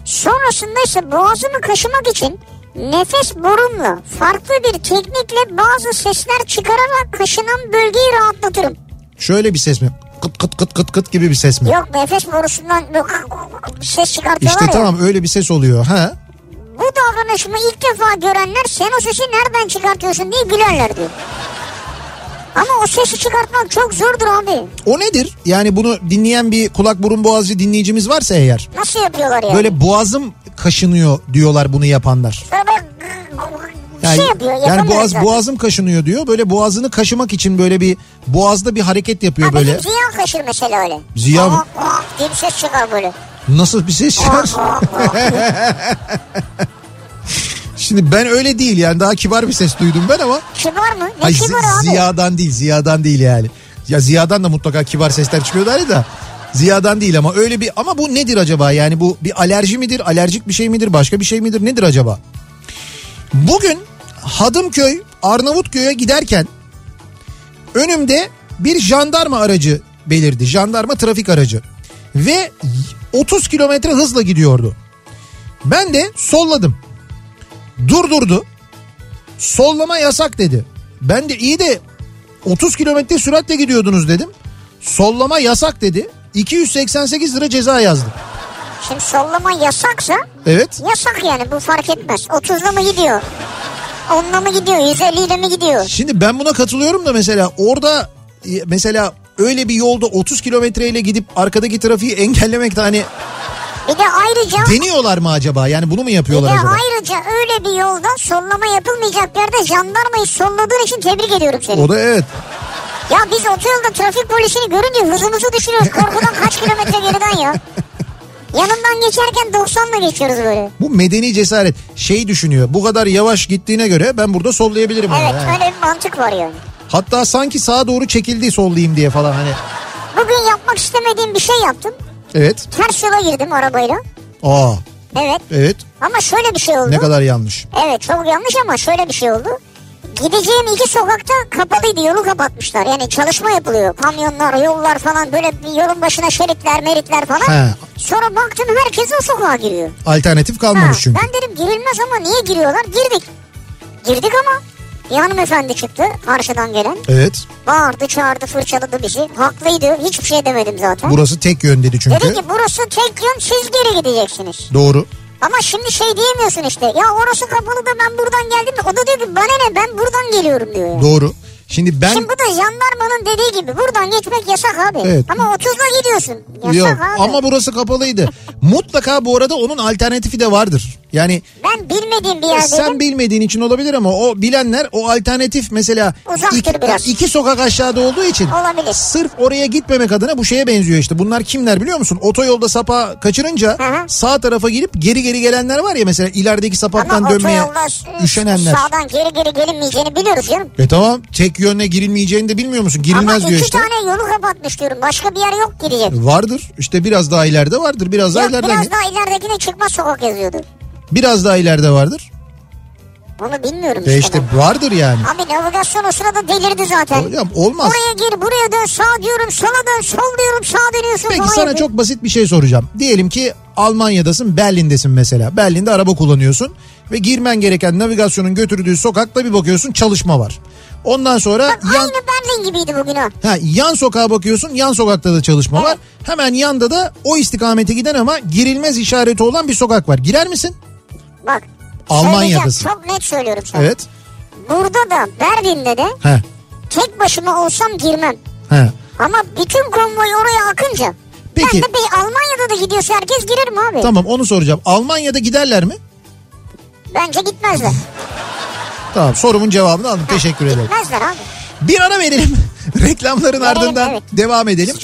Sonrasında ise boğazımı kaşımak için nefes borumla farklı bir teknikle bazı sesler çıkararak kaşınan bölgeyi rahatlatırım. Şöyle bir ses mi? Kıt kıt kıt kıt kıt gibi bir ses mi? Yok nefes borusundan ses çıkartıyorlar İşte ya. tamam öyle bir ses oluyor. Ha? Bu davranışımı ilk defa görenler sen o sesi nereden çıkartıyorsun diye gülerler diyor. Ama o sesi çıkartmak çok zordur abi. O nedir? Yani bunu dinleyen bir kulak burun boğazcı dinleyicimiz varsa eğer. Nasıl yapıyorlar yani? Böyle boğazım kaşınıyor diyorlar bunu yapanlar. Böyle bir Yani, şey yapıyor. yani boğaz zaten. boğazım kaşınıyor diyor. Böyle boğazını kaşımak için böyle bir boğazda bir hareket yapıyor Ha, böyle. Ziya kaşır mesela öyle. Ziya mı? Diye bir ses çıkar böyle. Nasıl bir ses çıkar? Şimdi ben öyle değil yani daha kibar bir ses duydum ben ama. Kibar mı? Ne Hayır, kibar abi? Ziya'dan değil Ziya'dan değil yani. Ya Ziya'dan da mutlaka kibar sesler çıkıyor der da. Ziya'dan değil ama öyle bir ama bu nedir acaba yani bu bir alerji midir alerjik bir şey midir başka bir şey midir nedir acaba? Bugün Hadımköy Arnavutköy'e giderken önümde bir jandarma aracı belirdi jandarma trafik aracı ve 30 kilometre hızla gidiyordu. Ben de solladım durdurdu sollama yasak dedi. Ben de iyi de 30 kilometre süratle gidiyordunuz dedim. Sollama yasak dedi. 288 lira ceza yazdı. Şimdi sollama yasaksa Evet. yasak yani bu fark etmez. 30'la mı gidiyor? 10'la mı gidiyor? 150 ile mi gidiyor? Şimdi ben buna katılıyorum da mesela orada e, mesela öyle bir yolda 30 kilometreyle gidip arkadaki trafiği engellemek de hani Bir de ayrıca deniyorlar mı acaba? Yani bunu mu bir de yapıyorlar acaba? ayrıca öyle bir yolda sollama yapılmayacak yerde jandarmayı solladığın için tebrik ediyorum seni. O da evet. Ya biz otoyolda trafik polisini görünce hızımızı düşürüyoruz. Korkudan kaç kilometre geriden ya. Yanından geçerken 90'la geçiyoruz böyle. Bu medeni cesaret. Şey düşünüyor. Bu kadar yavaş gittiğine göre ben burada sollayabilirim. Evet Yani. öyle bir mantık var yani. Hatta sanki sağa doğru çekildi sollayayım diye falan hani. Bugün yapmak istemediğim bir şey yaptım. Evet. Ters yola girdim arabayla. Aa Evet evet. ama şöyle bir şey oldu. Ne kadar yanlış. Evet çok yanlış ama şöyle bir şey oldu. Gideceğim iki sokakta kapalıydı yolu kapatmışlar. Yani çalışma yapılıyor. Kamyonlar, yollar falan böyle bir yolun başına şeritler, meritler falan. He. Sonra baktım herkes o sokağa giriyor. Alternatif Ha, kalmamış çünkü. ben dedim girilmez ama niye giriyorlar? Girdik. Girdik ama bir hanımefendi çıktı karşıdan gelen. Evet. Bağırdı, çağırdı, fırçaladı bizi. Haklıydı. Hiçbir şey demedim zaten. Burası tek yön dedi çünkü. Dedi ki burası tek yön siz geri gideceksiniz. Doğru. Ama şimdi şey diyemiyorsun işte. Ya orası kapalı da ben buradan geldim. O da diyor ki bana ne ben buradan geliyorum diyor. ya. Doğru. Şimdi ben Şimdi bu da jandarmanın dediği gibi buradan geçmek yasak abi. Evet. Ama 30'la gidiyorsun. Yasak yok abi. ama burası kapalıydı. Mutlaka bu arada onun alternatifi de vardır. Yani Ben bilmediğim bir yerdeydim. sen bilmediğin için olabilir ama o bilenler o alternatif mesela Uzaktır iki, biraz. iki sokak aşağıda olduğu için Olabilir. sırf oraya gitmemek adına bu şeye benziyor işte. Bunlar kimler biliyor musun? Otoyolda sapa kaçırınca Hı hı. sağ tarafa girip geri geri gelenler var ya mesela ilerideki sapaktan Ama dönmeye üşenenler. sağdan geri geri gelinmeyeceğini biliyoruz canım. E tamam tek yönle girilmeyeceğini de bilmiyor musun? Ama Girilmez iki diyor işte. tane yolu kapatmış diyorum. Başka bir yer yok gidecek. Vardır. İşte biraz daha ileride vardır. Biraz daha Yok ileride. biraz daha ileridekine çıkmaz sokak yazıyordu. Biraz daha ileride vardır. Onu bilmiyorum E işte. işte ben. vardır yani. Abi navigasyon o sırada delirdi zaten. Hocam olmaz. Buraya gir buraya dön sağ diyorum sola dön sol diyorum sağ dönüyorsun Peki sana yapıyor. çok basit bir şey soracağım. Diyelim ki Almanya'dasın, Berlin'desin mesela. Berlin'de araba kullanıyorsun ve girmen gereken navigasyonun götürdüğü sokakta bir bakıyorsun çalışma var. Ondan sonra Bak yan aynı Berlin gibiydi bugün ha. ha, yan sokağa bakıyorsun. Yan sokakta da çalışma var. Hemen yanda da o istikamete giden ama girilmez işareti olan bir sokak var. Girer misin? Bak. Almanya'dasın. Çok net söylüyorum sana. Evet. Burada da Berlin'de de He. tek başıma olsam girmem. He. Ama bütün konvoy oraya akınca Peki Ben de bir Almanya'da da gidiyorsa herkes girer mi abi? tamam onu soracağım. Almanya'da giderler mi? Bence gitmezler. Tamam sorumun cevabını aldım. Teşekkür ederim. Gitmezler abi. Bir ara verelim. Reklamların ardından evet. devam edelim.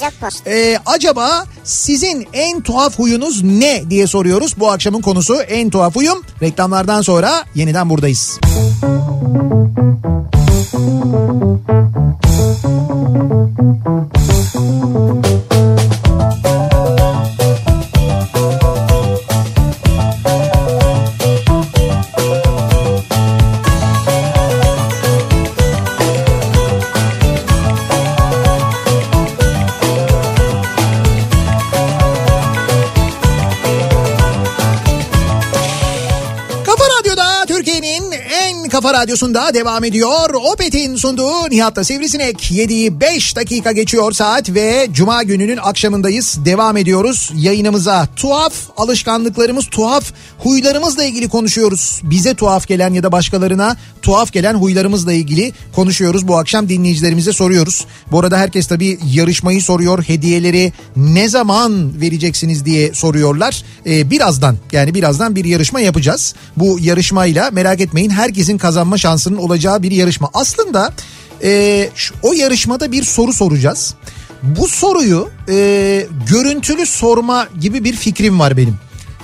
Ee, acaba sizin en tuhaf huyunuz ne diye soruyoruz. Bu akşamın konusu en tuhaf huyum. Reklamlardan sonra yeniden buradayız. Kafa radyosunda devam ediyor. Opet'in sunduğu Nihat'ta Sivrisinek 7'yi 5 dakika geçiyor saat ve Cuma gününün akşamındayız. Devam ediyoruz yayınımıza. Tuhaf alışkanlıklarımız, tuhaf huylarımızla ilgili konuşuyoruz. Bize tuhaf gelen ya da başkalarına tuhaf gelen huylarımızla ilgili konuşuyoruz. Bu akşam dinleyicilerimize soruyoruz. Bu arada herkes tabii yarışmayı soruyor. Hediyeleri ne zaman vereceksiniz diye soruyorlar. Ee, birazdan yani birazdan bir yarışma yapacağız. Bu yarışmayla merak etmeyin herkesin kazanma şansının olacağı bir yarışma. Aslında e, şu- o yarışmada bir soru soracağız. Bu soruyu e, görüntülü sorma gibi bir fikrim var benim.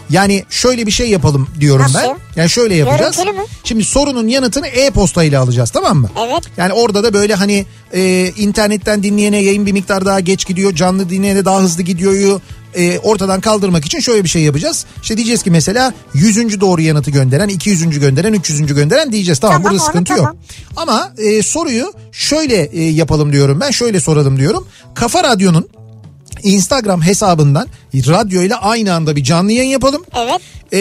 Yani şöyle bir şey yapalım diyorum Nasıl? ben. Yani şöyle yapacağız. Şimdi sorunun yanıtını e-posta ile alacağız tamam mı? Evet. Yani orada da böyle hani e, internetten dinleyene yayın bir miktar daha geç gidiyor. Canlı dinleyene daha hızlı gidiyor. E, ortadan kaldırmak için şöyle bir şey yapacağız. İşte diyeceğiz ki mesela 100. doğru yanıtı gönderen, 200. gönderen, 300. gönderen diyeceğiz. Tamam, Tamam, burada sıkıntı tamam. yok. Ama e, soruyu şöyle e, yapalım diyorum ben. Şöyle soralım diyorum. Kafa Radyo'nun Instagram hesabından radyo ile aynı anda bir canlı yayın yapalım. Evet. Ee,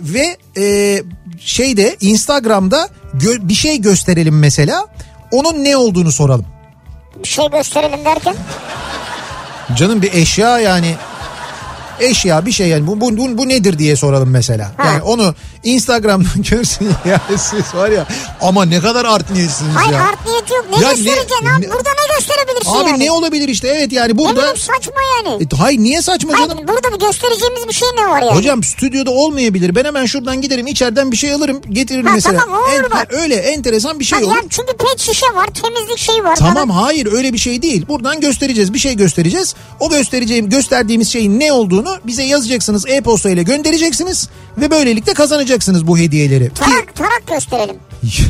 ve e, şeyde Instagram'da gö- bir şey gösterelim mesela. Onun ne olduğunu soralım. Bir şey gösterelim derken. Canım bir eşya yani eşya bir şey yani bu, bu, bu, bu nedir diye soralım mesela. Ha. Yani onu Instagram'dan görsün ya siz var ya ama ne kadar art niyetsiniz Hayır ya. art niyeti yok. Ne Ya ne- göstereceksin abi? ne- Burada ne gösterebilirsin Abi yani? ne olabilir işte evet yani Ne burada. bileyim saçma yani. E, hayır niye saçma Hayır, canım? burada bir göstereceğimiz bir şey ne var yani? Hocam stüdyoda olmayabilir. Ben hemen şuradan giderim içeriden bir şey alırım getiririm Ha, mesela. tamam, olur En- bak. öyle enteresan bir şey Ha, olur. ya çünkü pet şişe var, temizlik şeyi var. Tamam falan. hayır öyle bir şey değil. Buradan göstereceğiz bir şey göstereceğiz. O göstereceğim gösterdiğimiz şeyin ne olduğunu bize yazacaksınız e-posta ile göndereceksiniz ve böylelikle kazanacaksınız bu hediyeleri. Tarak, tarak gösterelim.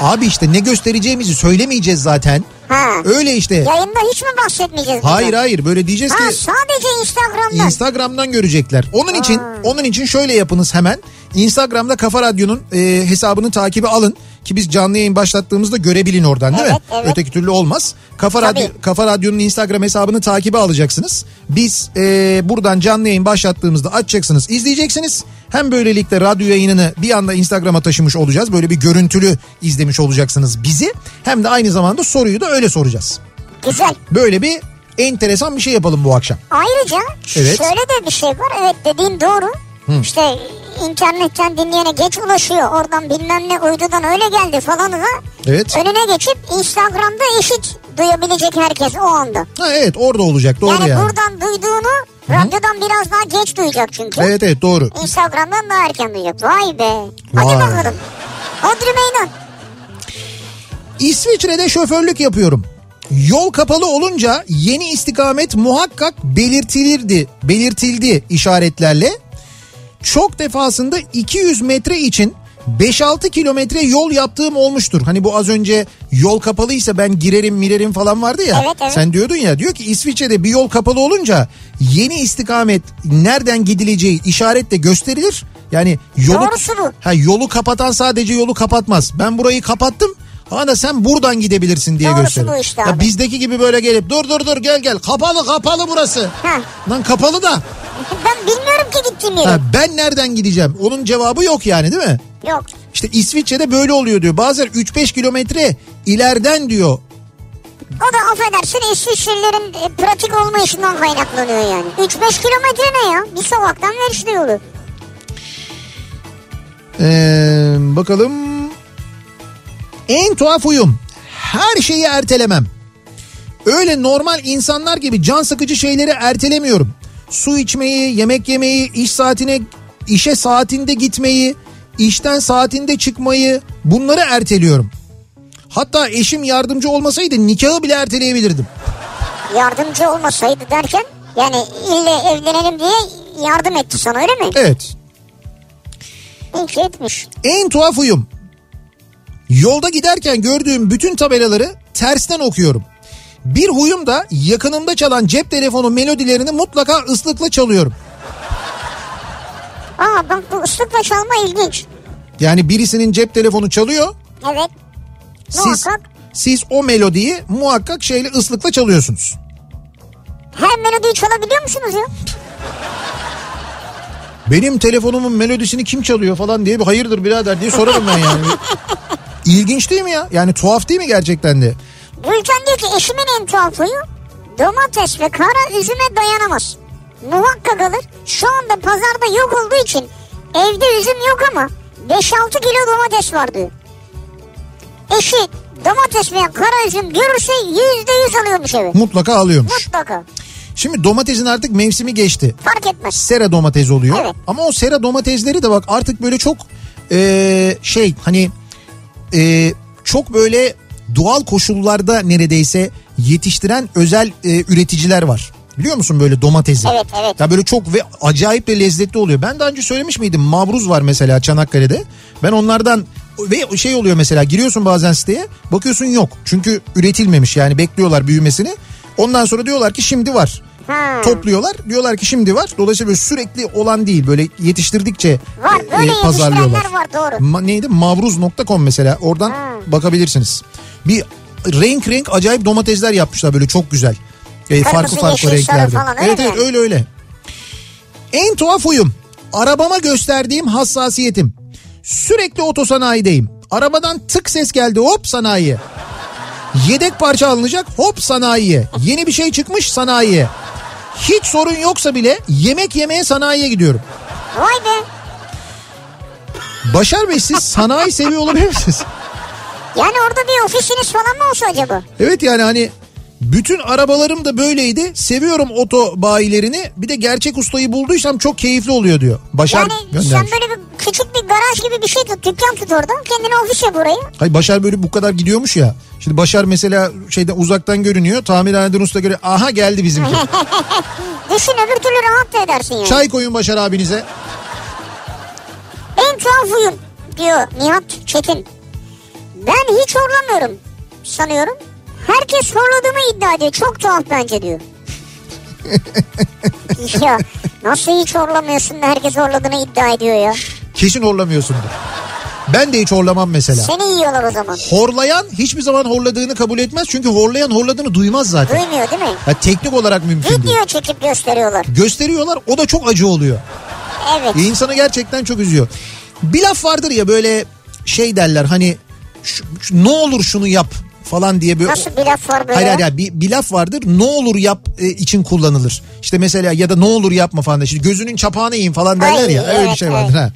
Abi işte ne göstereceğimizi söylemeyeceğiz zaten. Ha. Öyle işte. Yayında hiç mi bahsetmeyeceğiz? Hayır bundan? hayır böyle diyeceğiz Ha, ki sadece Instagram'dan. Instagram'dan görecekler. Onun için onun için şöyle yapınız hemen. Instagram'da Kafa Radyo'nun e, hesabını takibi alın ki biz canlı yayın başlattığımızda görebilin oradan değil mi? Evet, evet. Öteki türlü olmaz. Kafa Tabii. Radyo Kafa Radyo'nun Instagram hesabını takibe alacaksınız. Biz e, buradan canlı yayın başlattığımızda açacaksınız, izleyeceksiniz. Hem böylelikle radyo yayınını bir anda Instagram'a taşımış olacağız. Böyle bir görüntülü izlemiş olacaksınız bizi. Hem de aynı zamanda soruyu da öyle soracağız. Güzel. Böyle bir enteresan bir şey yapalım bu akşam. Ayrıca Evet. şöyle de bir şey var. Evet dediğin doğru. İşte internetten dinleyene geç ulaşıyor. Oradan bilmem ne uydudan öyle geldi falan da Evet. önüne geçip Instagram'da eşit duyabilecek herkes o anda. Ha evet orada olacak doğru yani, yani. buradan duyduğunu radyodan biraz daha geç duyacak çünkü. Evet evet doğru. Instagram'dan daha erken duyacak. Vay be. Hadi Vay. bakalım. Hodri meydan. İsviçre'de şoförlük yapıyorum. Yol kapalı olunca yeni istikamet muhakkak belirtilirdi, belirtildi işaretlerle. Çok defasında 200 metre için 5-6 kilometre yol yaptığım olmuştur. Hani bu az önce yol kapalıysa ben girerim mirerim falan vardı ya. Evet, evet. Sen diyordun ya diyor ki İsviçre'de bir yol kapalı olunca yeni istikamet nereden gidileceği işaretle gösterilir. Yani yolu, Doğrusu bu. Ha, yolu kapatan sadece yolu kapatmaz. Ben burayı kapattım. Ama sen buradan gidebilirsin diye Doğrusu gösterir. işte Ya bizdeki gibi böyle gelip dur dur dur gel gel kapalı kapalı burası. Ha. Lan kapalı da. Ben bilmiyorum ki gittiğim yeri. Ha, ben nereden gideceğim? Onun cevabı yok yani değil mi? Yok. İşte İsviçre'de böyle oluyor diyor. Bazen 3-5 kilometre ileriden diyor. O da affedersin İsviçrelilerin e, pratik olmayışından kaynaklanıyor yani. 3-5 kilometre ne ya? Bir sokaktan ver işte yolu. Ee, bakalım. En tuhaf huyum. Her şeyi ertelemem. Öyle normal insanlar gibi can sıkıcı şeyleri ertelemiyorum. Su içmeyi, yemek yemeyi, iş saatine, işe saatinde gitmeyi, işten saatinde çıkmayı bunları erteliyorum. Hatta eşim yardımcı olmasaydı nikahı bile erteleyebilirdim. Yardımcı olmasaydı derken yani ille evlenelim diye yardım etti sana öyle mi? Evet. İyi ki etmiş. En tuhaf huyum. Yolda giderken gördüğüm bütün tabelaları tersten okuyorum. Bir huyum da yakınımda çalan cep telefonu melodilerini mutlaka ıslıkla çalıyorum. Aa bak bu ıslıkla çalma ilginç. Yani birisinin cep telefonu çalıyor. Evet. Siz, Muhakkak siz o melodiyi muhakkak şeyle ıslıkla çalıyorsunuz. her melodiyi çalabiliyor musunuz ya? Benim telefonumun melodisini kim çalıyor falan diye bir hayırdır birader diye sorarım ben yani. İlginç değil mi ya? Yani tuhaf değil mi gerçekten de? Gülcan diyor ki eşimin en tuhaf huyu domates ve kara üzüme dayanamaz. Muhakkak alır. Şu anda pazarda yok olduğu için evde üzüm yok ama 5-6 kilo domates var diyor. Eşi domates veya kara üzüm görürse %100 alıyormuş eve. Mutlaka alıyormuş. Mutlaka. Şimdi domatesin artık mevsimi geçti. Fark etmez. Sera domates oluyor. Evet. Ama o sera domatesleri de bak artık böyle çok eee, şey hani eee, çok böyle doğal koşullarda neredeyse yetiştiren özel eee, üreticiler var. Biliyor musun böyle domatesi? Evet, evet. Ya böyle çok ve acayip de lezzetli oluyor. Ben daha önce söylemiş miydim? Mavruz var mesela Çanakkale'de. Ben onlardan ve şey oluyor mesela giriyorsun bazen siteye bakıyorsun yok. Çünkü üretilmemiş yani bekliyorlar büyümesini. Ondan sonra diyorlar ki şimdi var. Ha. Topluyorlar diyorlar ki şimdi var. Dolayısıyla böyle sürekli olan değil böyle yetiştirdikçe Var, e, böyle e, pazarlıyorlar. var, doğru. Ma- neydi mavruz.com mesela oradan Ha. bakabilirsiniz. Bir renk renk acayip domatesler yapmışlar böyle çok güzel. E, farklı farklı renklerde. falan, öyle evet evet öyle öyle. En tuhaf huyum arabama gösterdiğim hassasiyetim. Sürekli otosanayideyim. Arabadan tık ses geldi hop sanayiye. Yedek parça alınacak hop sanayiye. Yeni bir şey çıkmış sanayiye. Hiç sorun yoksa bile yemek yemeye sanayiye gidiyorum. Vay be. Başar Bey siz sanayi seviyor olabilir misiniz? Yani orada bir ofisiniz falan mı olsa acaba? Evet yani hani bütün arabalarım da böyleydi. Seviyorum oto bayilerini. Bir de gerçek ustayı bulduysam çok keyifli oluyor diyor. Başar Yani göndermiş. sen böyle bir küçük bir garaj gibi bir şey tut, dükkan tut orada. Kendine ofis yap orayı. Hayır Başar böyle bu kadar gidiyormuş ya. Şimdi Başar mesela şeyden uzaktan görünüyor. Tamirhaneden usta göre aha geldi bizimki. Düşün öbür türlü rahat da edersin yani. Çay koyun Başar abinize. En tuhaf huyum diyor Nihat Çetin. Ben hiç horlamıyorum sanıyorum. Herkes horladığımı iddia ediyor. Çok tuhaf bence diyor. ya nasıl hiç horlamıyorsun da herkes horladığını iddia ediyor ya. Kesin horlamıyorsundur. Ben de hiç horlamam mesela. Seni yiyorlar o zaman. Horlayan hiçbir zaman horladığını kabul etmez. Çünkü horlayan horladığını duymaz zaten. Duymuyor değil mi? Ya teknik olarak mümkün değil. Video çekip gösteriyorlar. Gösteriyorlar o da çok acı oluyor. Evet. E insanı gerçekten çok üzüyor. Bir laf vardır ya böyle şey derler hani şu- şu- ne olur şunu yap falan diye böyle. Nasıl bir laf var böyle? Hayır hayır bir, bir laf vardır ne olur yap e, için kullanılır. İşte mesela ya da ne olur yapma falan. İşte gözünün çapağını yiyin falan derler Ay, ya öyle bir evet, şey vardır evet. ha.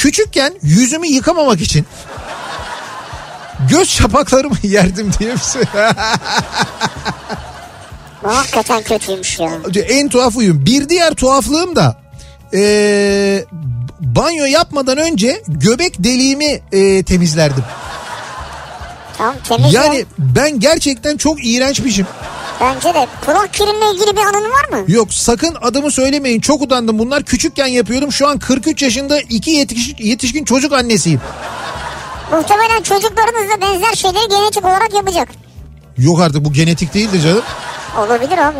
Küçükken yüzümü yıkamamak için göz çapaklarımı yerdim diye bir şey. Bu hakikaten kötüymüş ya. en tuhaf huyum. Bir diğer tuhaflığım da e, banyo yapmadan önce göbek deliğimi e, temizlerdim. Tamam temiz Yani ya. ben gerçekten çok iğrençmişim. Bence de. Kulak kirinle ilgili bir anın var mı? Yok sakın adımı söylemeyin çok utandım bunlar küçükken yapıyordum şu an 43 yaşında iki yetişkin, yetişkin çocuk annesiyim. Muhtemelen çocuklarınız da benzer şeyleri genetik olarak yapacak. Yok artık bu genetik değildir canım. Olabilir abi.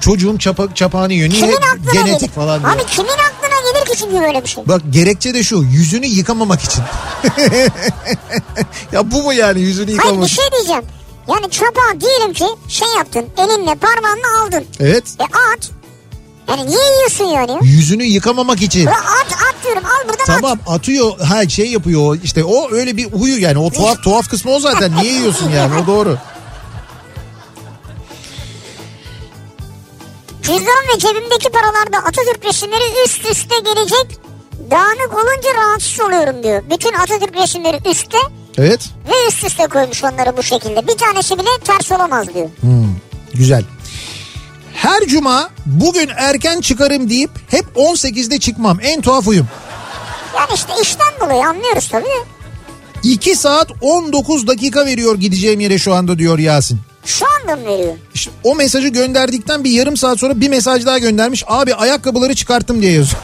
Çocuğum çapa, çapağını yiyor niye Kimin genetik gelir? falan diye. Abi kimin aklına gelir ki çünkü böyle bir şey? Bak gerekçe de şu yüzünü yıkamamak için. ya bu mu yani yüzünü Hayır yıkamamak bir şey diyeceğim. Yani çapağı diyelim ki şey yaptın elinle parmağınla aldın. Evet E at. Yani niye yiyorsun yani? yüzünü yıkamamak için. Ya at at diyorum al buradan at. Tamam atıyor ha şey yapıyor işte o öyle bir huyu yani o tuhaf tuhaf kısmı o zaten niye yiyorsun yani o doğru. Cüzdan ve cebimdeki paralarda Atatürk resimleri üst üste gelecek. Dağınık olunca rahatsız oluyorum diyor. Bütün Atatürk resimleri üstte. Evet. Ve üst üste koymuş onları bu şekilde. Bir tanesi bile ters olamaz diyor. Güzel. Her cuma bugün erken çıkarım deyip hep 18'de çıkmam. En tuhaf huyum. Yani işte işten dolayı anlıyoruz tabii de. 2 saat 19 dakika veriyor gideceğim yere şu anda diyor Yasin. Şu anda mı veriyor? İşte o mesajı gönderdikten bir yarım saat sonra bir mesaj daha göndermiş. Abi ayakkabıları çıkarttım diye yazıyor.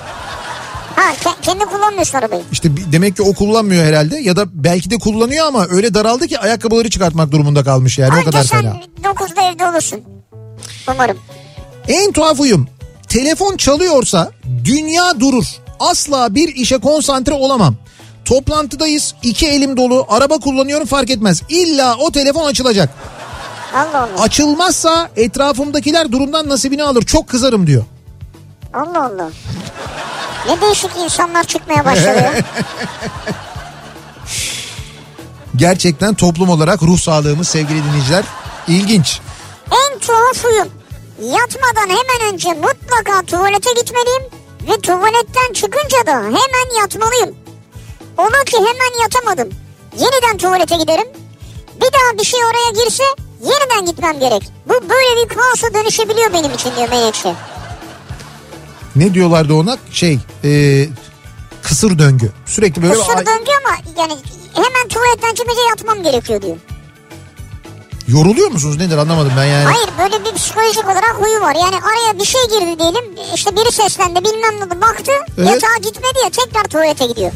Ha ke- kendi kullanmıyorsun arabayı. İşte bir- demek ki o kullanmıyor herhalde ya da belki de kullanıyor ama öyle daraldı ki ayakkabıları çıkartmak durumunda kalmış yani o Anca kadar sen fena. 9'da evde olursun. Umarım. En tuhaf huyum telefon çalıyorsa dünya durur. Asla bir işe konsantre olamam. Toplantıdayız iki elim dolu araba kullanıyorum fark etmez. İlla o telefon açılacak. Allah Allah. Açılmazsa etrafımdakiler durumdan nasibini alır çok kızarım diyor. Allah Allah. Ne değişik insanlar çıkmaya başladı ya. Gerçekten toplum olarak ruh sağlığımız sevgili dinleyiciler ilginç. En tuhaf huyum. Yatmadan hemen önce mutlaka tuvalete gitmeliyim. Ve tuvaletten çıkınca da hemen yatmalıyım. Ola ki hemen yatamadım. Yeniden tuvalete giderim. Bir daha bir şey oraya girse yeniden gitmem gerek. Bu böyle bir kaosa dönüşebiliyor benim için diyor Menekşe. Ne diyorlardı ona? Şey e, kısır döngü. Sürekli böyle ay- döngü ama yani hemen tuvaletten çıkınca yatmam gerekiyor diyor. yoruluyor musunuz nedir anlamadım ben yani. Hayır böyle bir psikolojik olarak huyu var. Yani araya bir şey girdi diyelim. İşte biri seslendi bilmem ne oldu. Baktı Evet. yatağa gitmedi ya tekrar tuvalete gidiyor.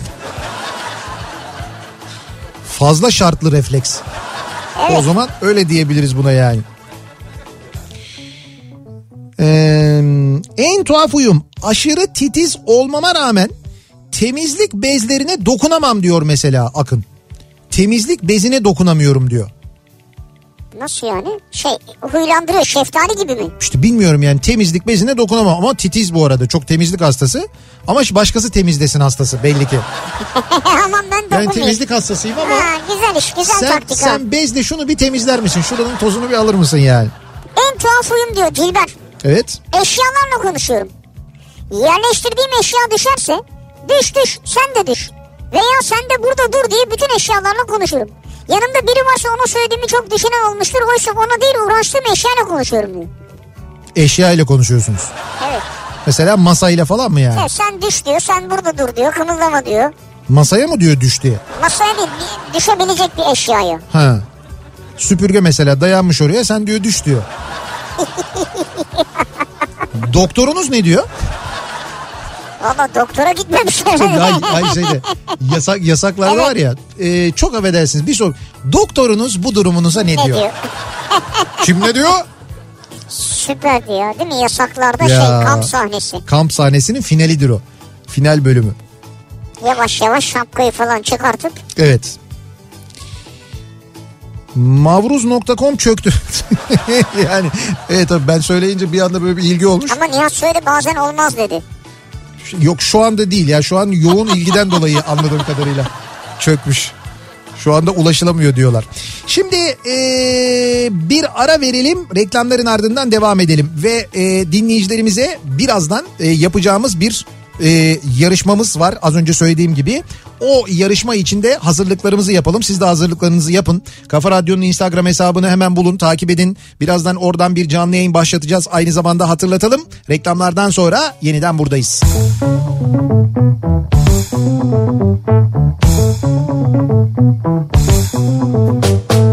Fazla şartlı refleks. Evet. O zaman öyle diyebiliriz buna yani. Ee, en tuhaf huyum aşırı titiz olmama rağmen temizlik bezlerine dokunamam diyor mesela Akın. Temizlik bezine dokunamıyorum diyor. Nasıl yani? Şey huylandırıyor şeftali gibi mi? İşte bilmiyorum yani temizlik bezine dokunamam ama titiz bu arada çok temizlik hastası. Ama başkası temizlesin hastası belli ki. Aman ben dokunmayayım. temizlik hastasıyım ama Ha, güzel iş güzel sen, taktik sen bezle şunu bir temizler misin? Şuranın tozunu bir alır mısın yani? En tuhaf huyum diyor Dilber. Evet. Eşyalarla konuşuyorum. Yerleştirdiğim eşya düşerse düş düş sen de düş. Veya sen de burada dur diye bütün eşyalarla konuşurum. Yanımda biri varsa ona söylediğimi çok düşünen olmuştur. Oysa ona değil uğraştığım eşyayla konuşuyorum diyor. Eşya ile konuşuyorsunuz. Evet. Mesela masayla falan mı yani? Ya sen düş diyor sen burada dur diyor kımıldama diyor. Masaya mı diyor düş diye? Masaya değil düşebilecek bir eşyaya. Ha. Süpürge mesela dayanmış oraya sen diyor düş diyor. Doktorunuz ne diyor? Valla doktora gitmemişler. Ay, ay şeyde, yasak, yasaklarda Evet. var ya e, çok affedersiniz bir sor. Doktorunuz bu durumunuza ne, ne diyor? diyor? Kim ne diyor? Süper diyor değil mi? Yasaklarda Ya. şey kamp sahnesi. Kamp sahnesinin finalidir o. Final bölümü. Yavaş yavaş şapkayı falan çıkartıp Evet. Mavruz.com çöktü. yani evet tabii ben söyleyince bir anda böyle bir ilgi olmuş. ama Nihat söyledi bazen olmaz dedi. Yok şu anda değil ya şu an yoğun ilgiden dolayı anladığım kadarıyla çökmüş. Şu anda ulaşılamıyor diyorlar. Şimdi eee, bir ara verelim reklamların ardından devam edelim ve eee, dinleyicilerimize birazdan eee, yapacağımız bir eee, yarışmamız var az önce söylediğim gibi. O yarışma içinde hazırlıklarımızı yapalım. Siz de hazırlıklarınızı yapın. Kafa Radyo'nun Instagram hesabını hemen bulun, takip edin. Birazdan oradan bir canlı yayın başlatacağız. Aynı zamanda hatırlatalım. Reklamlardan sonra yeniden buradayız. Kafa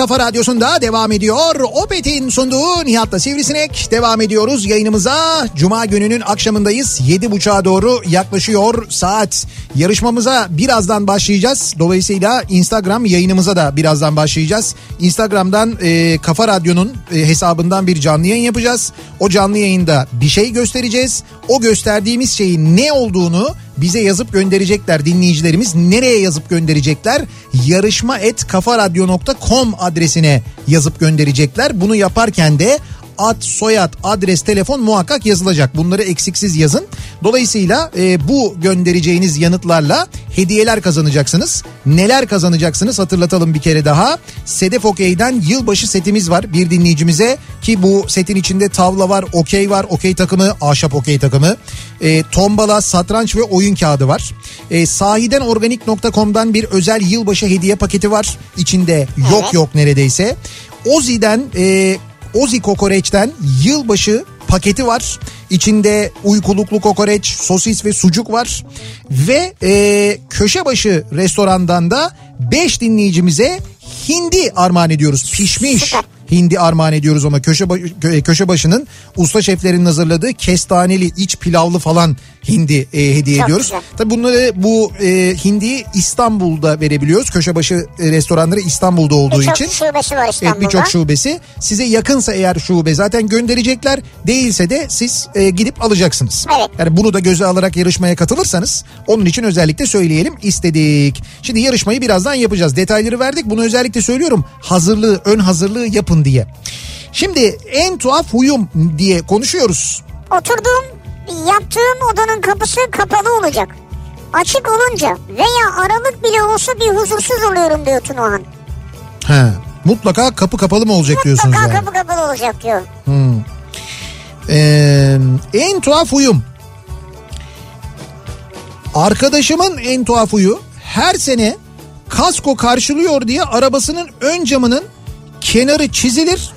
kafa radyosunda devam ediyor. Opet'in sunduğu Nihat'la Sivrisinek devam ediyoruz yayınımıza. Cuma gününün akşamındayız. 7.30'a doğru yaklaşıyor saat. Yarışmamıza birazdan başlayacağız. Dolayısıyla Instagram yayınımıza da birazdan başlayacağız. Instagram'dan e, Kafa Radyo'nun e, hesabından bir canlı yayın yapacağız. O canlı yayında bir şey göstereceğiz. O gösterdiğimiz şeyin ne olduğunu bize yazıp gönderecekler dinleyicilerimiz. Nereye yazıp gönderecekler? Yarışma et kafaradyo.com adresine yazıp gönderecekler. Bunu yaparken de ad, soyad, adres, telefon muhakkak yazılacak. Bunları eksiksiz yazın. Dolayısıyla e, bu göndereceğiniz yanıtlarla hediyeler kazanacaksınız. Neler kazanacaksınız hatırlatalım bir kere daha. Sedef Okey'den yılbaşı setimiz var bir dinleyicimize ki bu setin içinde tavla var, okey var, okey takımı, ahşap okey takımı, e, tombala, satranç ve oyun kağıdı var. E, sahidenorganik.com'dan bir özel yılbaşı hediye paketi var. İçinde yok Evet. yok neredeyse. Ozi'den e, Ozi Kokoreç'ten yılbaşı paketi var. İçinde uykuluklu kokoreç, sosis ve sucuk var. Ve e, Köşebaşı restorandan da 5 dinleyicimize hindi armağan ediyoruz. Pişmiş Süper. Hindi armağan ediyoruz ama köşe kö- köşe başının usta şeflerinin hazırladığı kestaneli iç pilavlı falan hindi e, hediye Çok ediyoruz. güzel. Tabii bunları bu e, hindiyi İstanbul'da verebiliyoruz. Köşebaşı e, restoranları İstanbul'da olduğu Birçok için. şubesi var Evet İstanbul'da. birçok şubesi. Size yakınsa eğer şube zaten gönderecekler. Değilse de siz e, gidip alacaksınız. Evet. Yani bunu da göze alarak yarışmaya katılırsanız onun için özellikle söyleyelim istedik. Şimdi yarışmayı birazdan yapacağız. Detayları verdik. Bunu özellikle söylüyorum. Hazırlığı, ön hazırlığı yapın diye. Şimdi en tuhaf huyum diye konuşuyoruz. Oturduğum, yattığım odanın kapısı kapalı olacak. Açık olunca veya aralık bile olsa bir huzursuz oluyorum diyor Tunahan. He. Mutlaka kapı kapalı mı olacak diyorsunuz Mutlaka yani. kapı kapalı olacak diyor. Ee, en tuhaf huyum. Arkadaşımın en tuhaf huyu her sene kasko karşılıyor diye arabasının ön camının kenarı çizilir.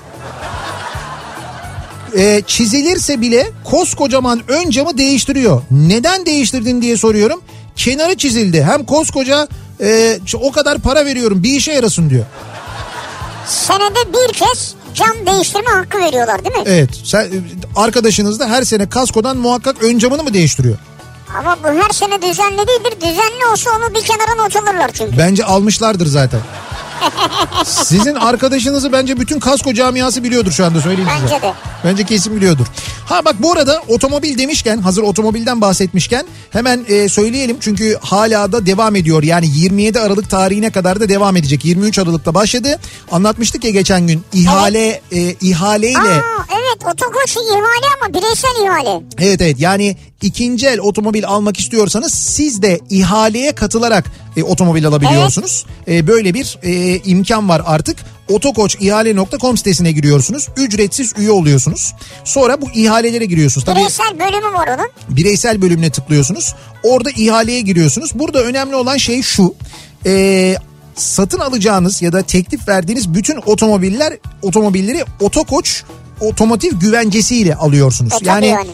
Ee, çizilirse bile koskocaman ön camı değiştiriyor. Neden değiştirdin diye soruyorum. Kenarı çizildi. Hem koskoca e, o kadar para veriyorum bir işe yarasın diyor. Senede bir kez cam değiştirme hakkı veriyorlar değil mi? Evet sen, arkadaşınız da her sene kaskodan muhakkak ön camını mı değiştiriyor? Ama bu her sene düzenli değildir. Düzenli olsa onu bir kenara not alırlar çünkü. Bence almışlardır zaten. Sizin arkadaşınızı bence bütün kasko camiası biliyordur şu anda söyleyeyim size. Bence de. Bence kesin biliyordur. Ha bak bu arada otomobil demişken hazır otomobilden bahsetmişken hemen e, söyleyelim çünkü hala da devam ediyor. Yani 27 Aralık tarihine kadar da devam edecek. 23 Aralık'ta başladı. Anlatmıştık ya geçen gün ihale e, ihaleyle Aa evet otokoç ihale ama bireysel ihale. Evet evet yani ikinci el otomobil almak istiyorsanız siz de ihaleye katılarak e, otomobil alabiliyorsunuz. E, böyle bir e, imkan var artık. Otokoçihale.com sitesine giriyorsunuz. Ücretsiz üye oluyorsunuz. Sonra bu ihalelere giriyorsunuz. Tabii Bireysel bölümü var onun. bireysel bölümüne tıklıyorsunuz. Orada ihaleye giriyorsunuz. Burada önemli olan şey şu. Ee, satın alacağınız ya da teklif verdiğiniz bütün otomobiller otomobilleri otokoç otomotiv güvencesiyle alıyorsunuz. E, yani, yani.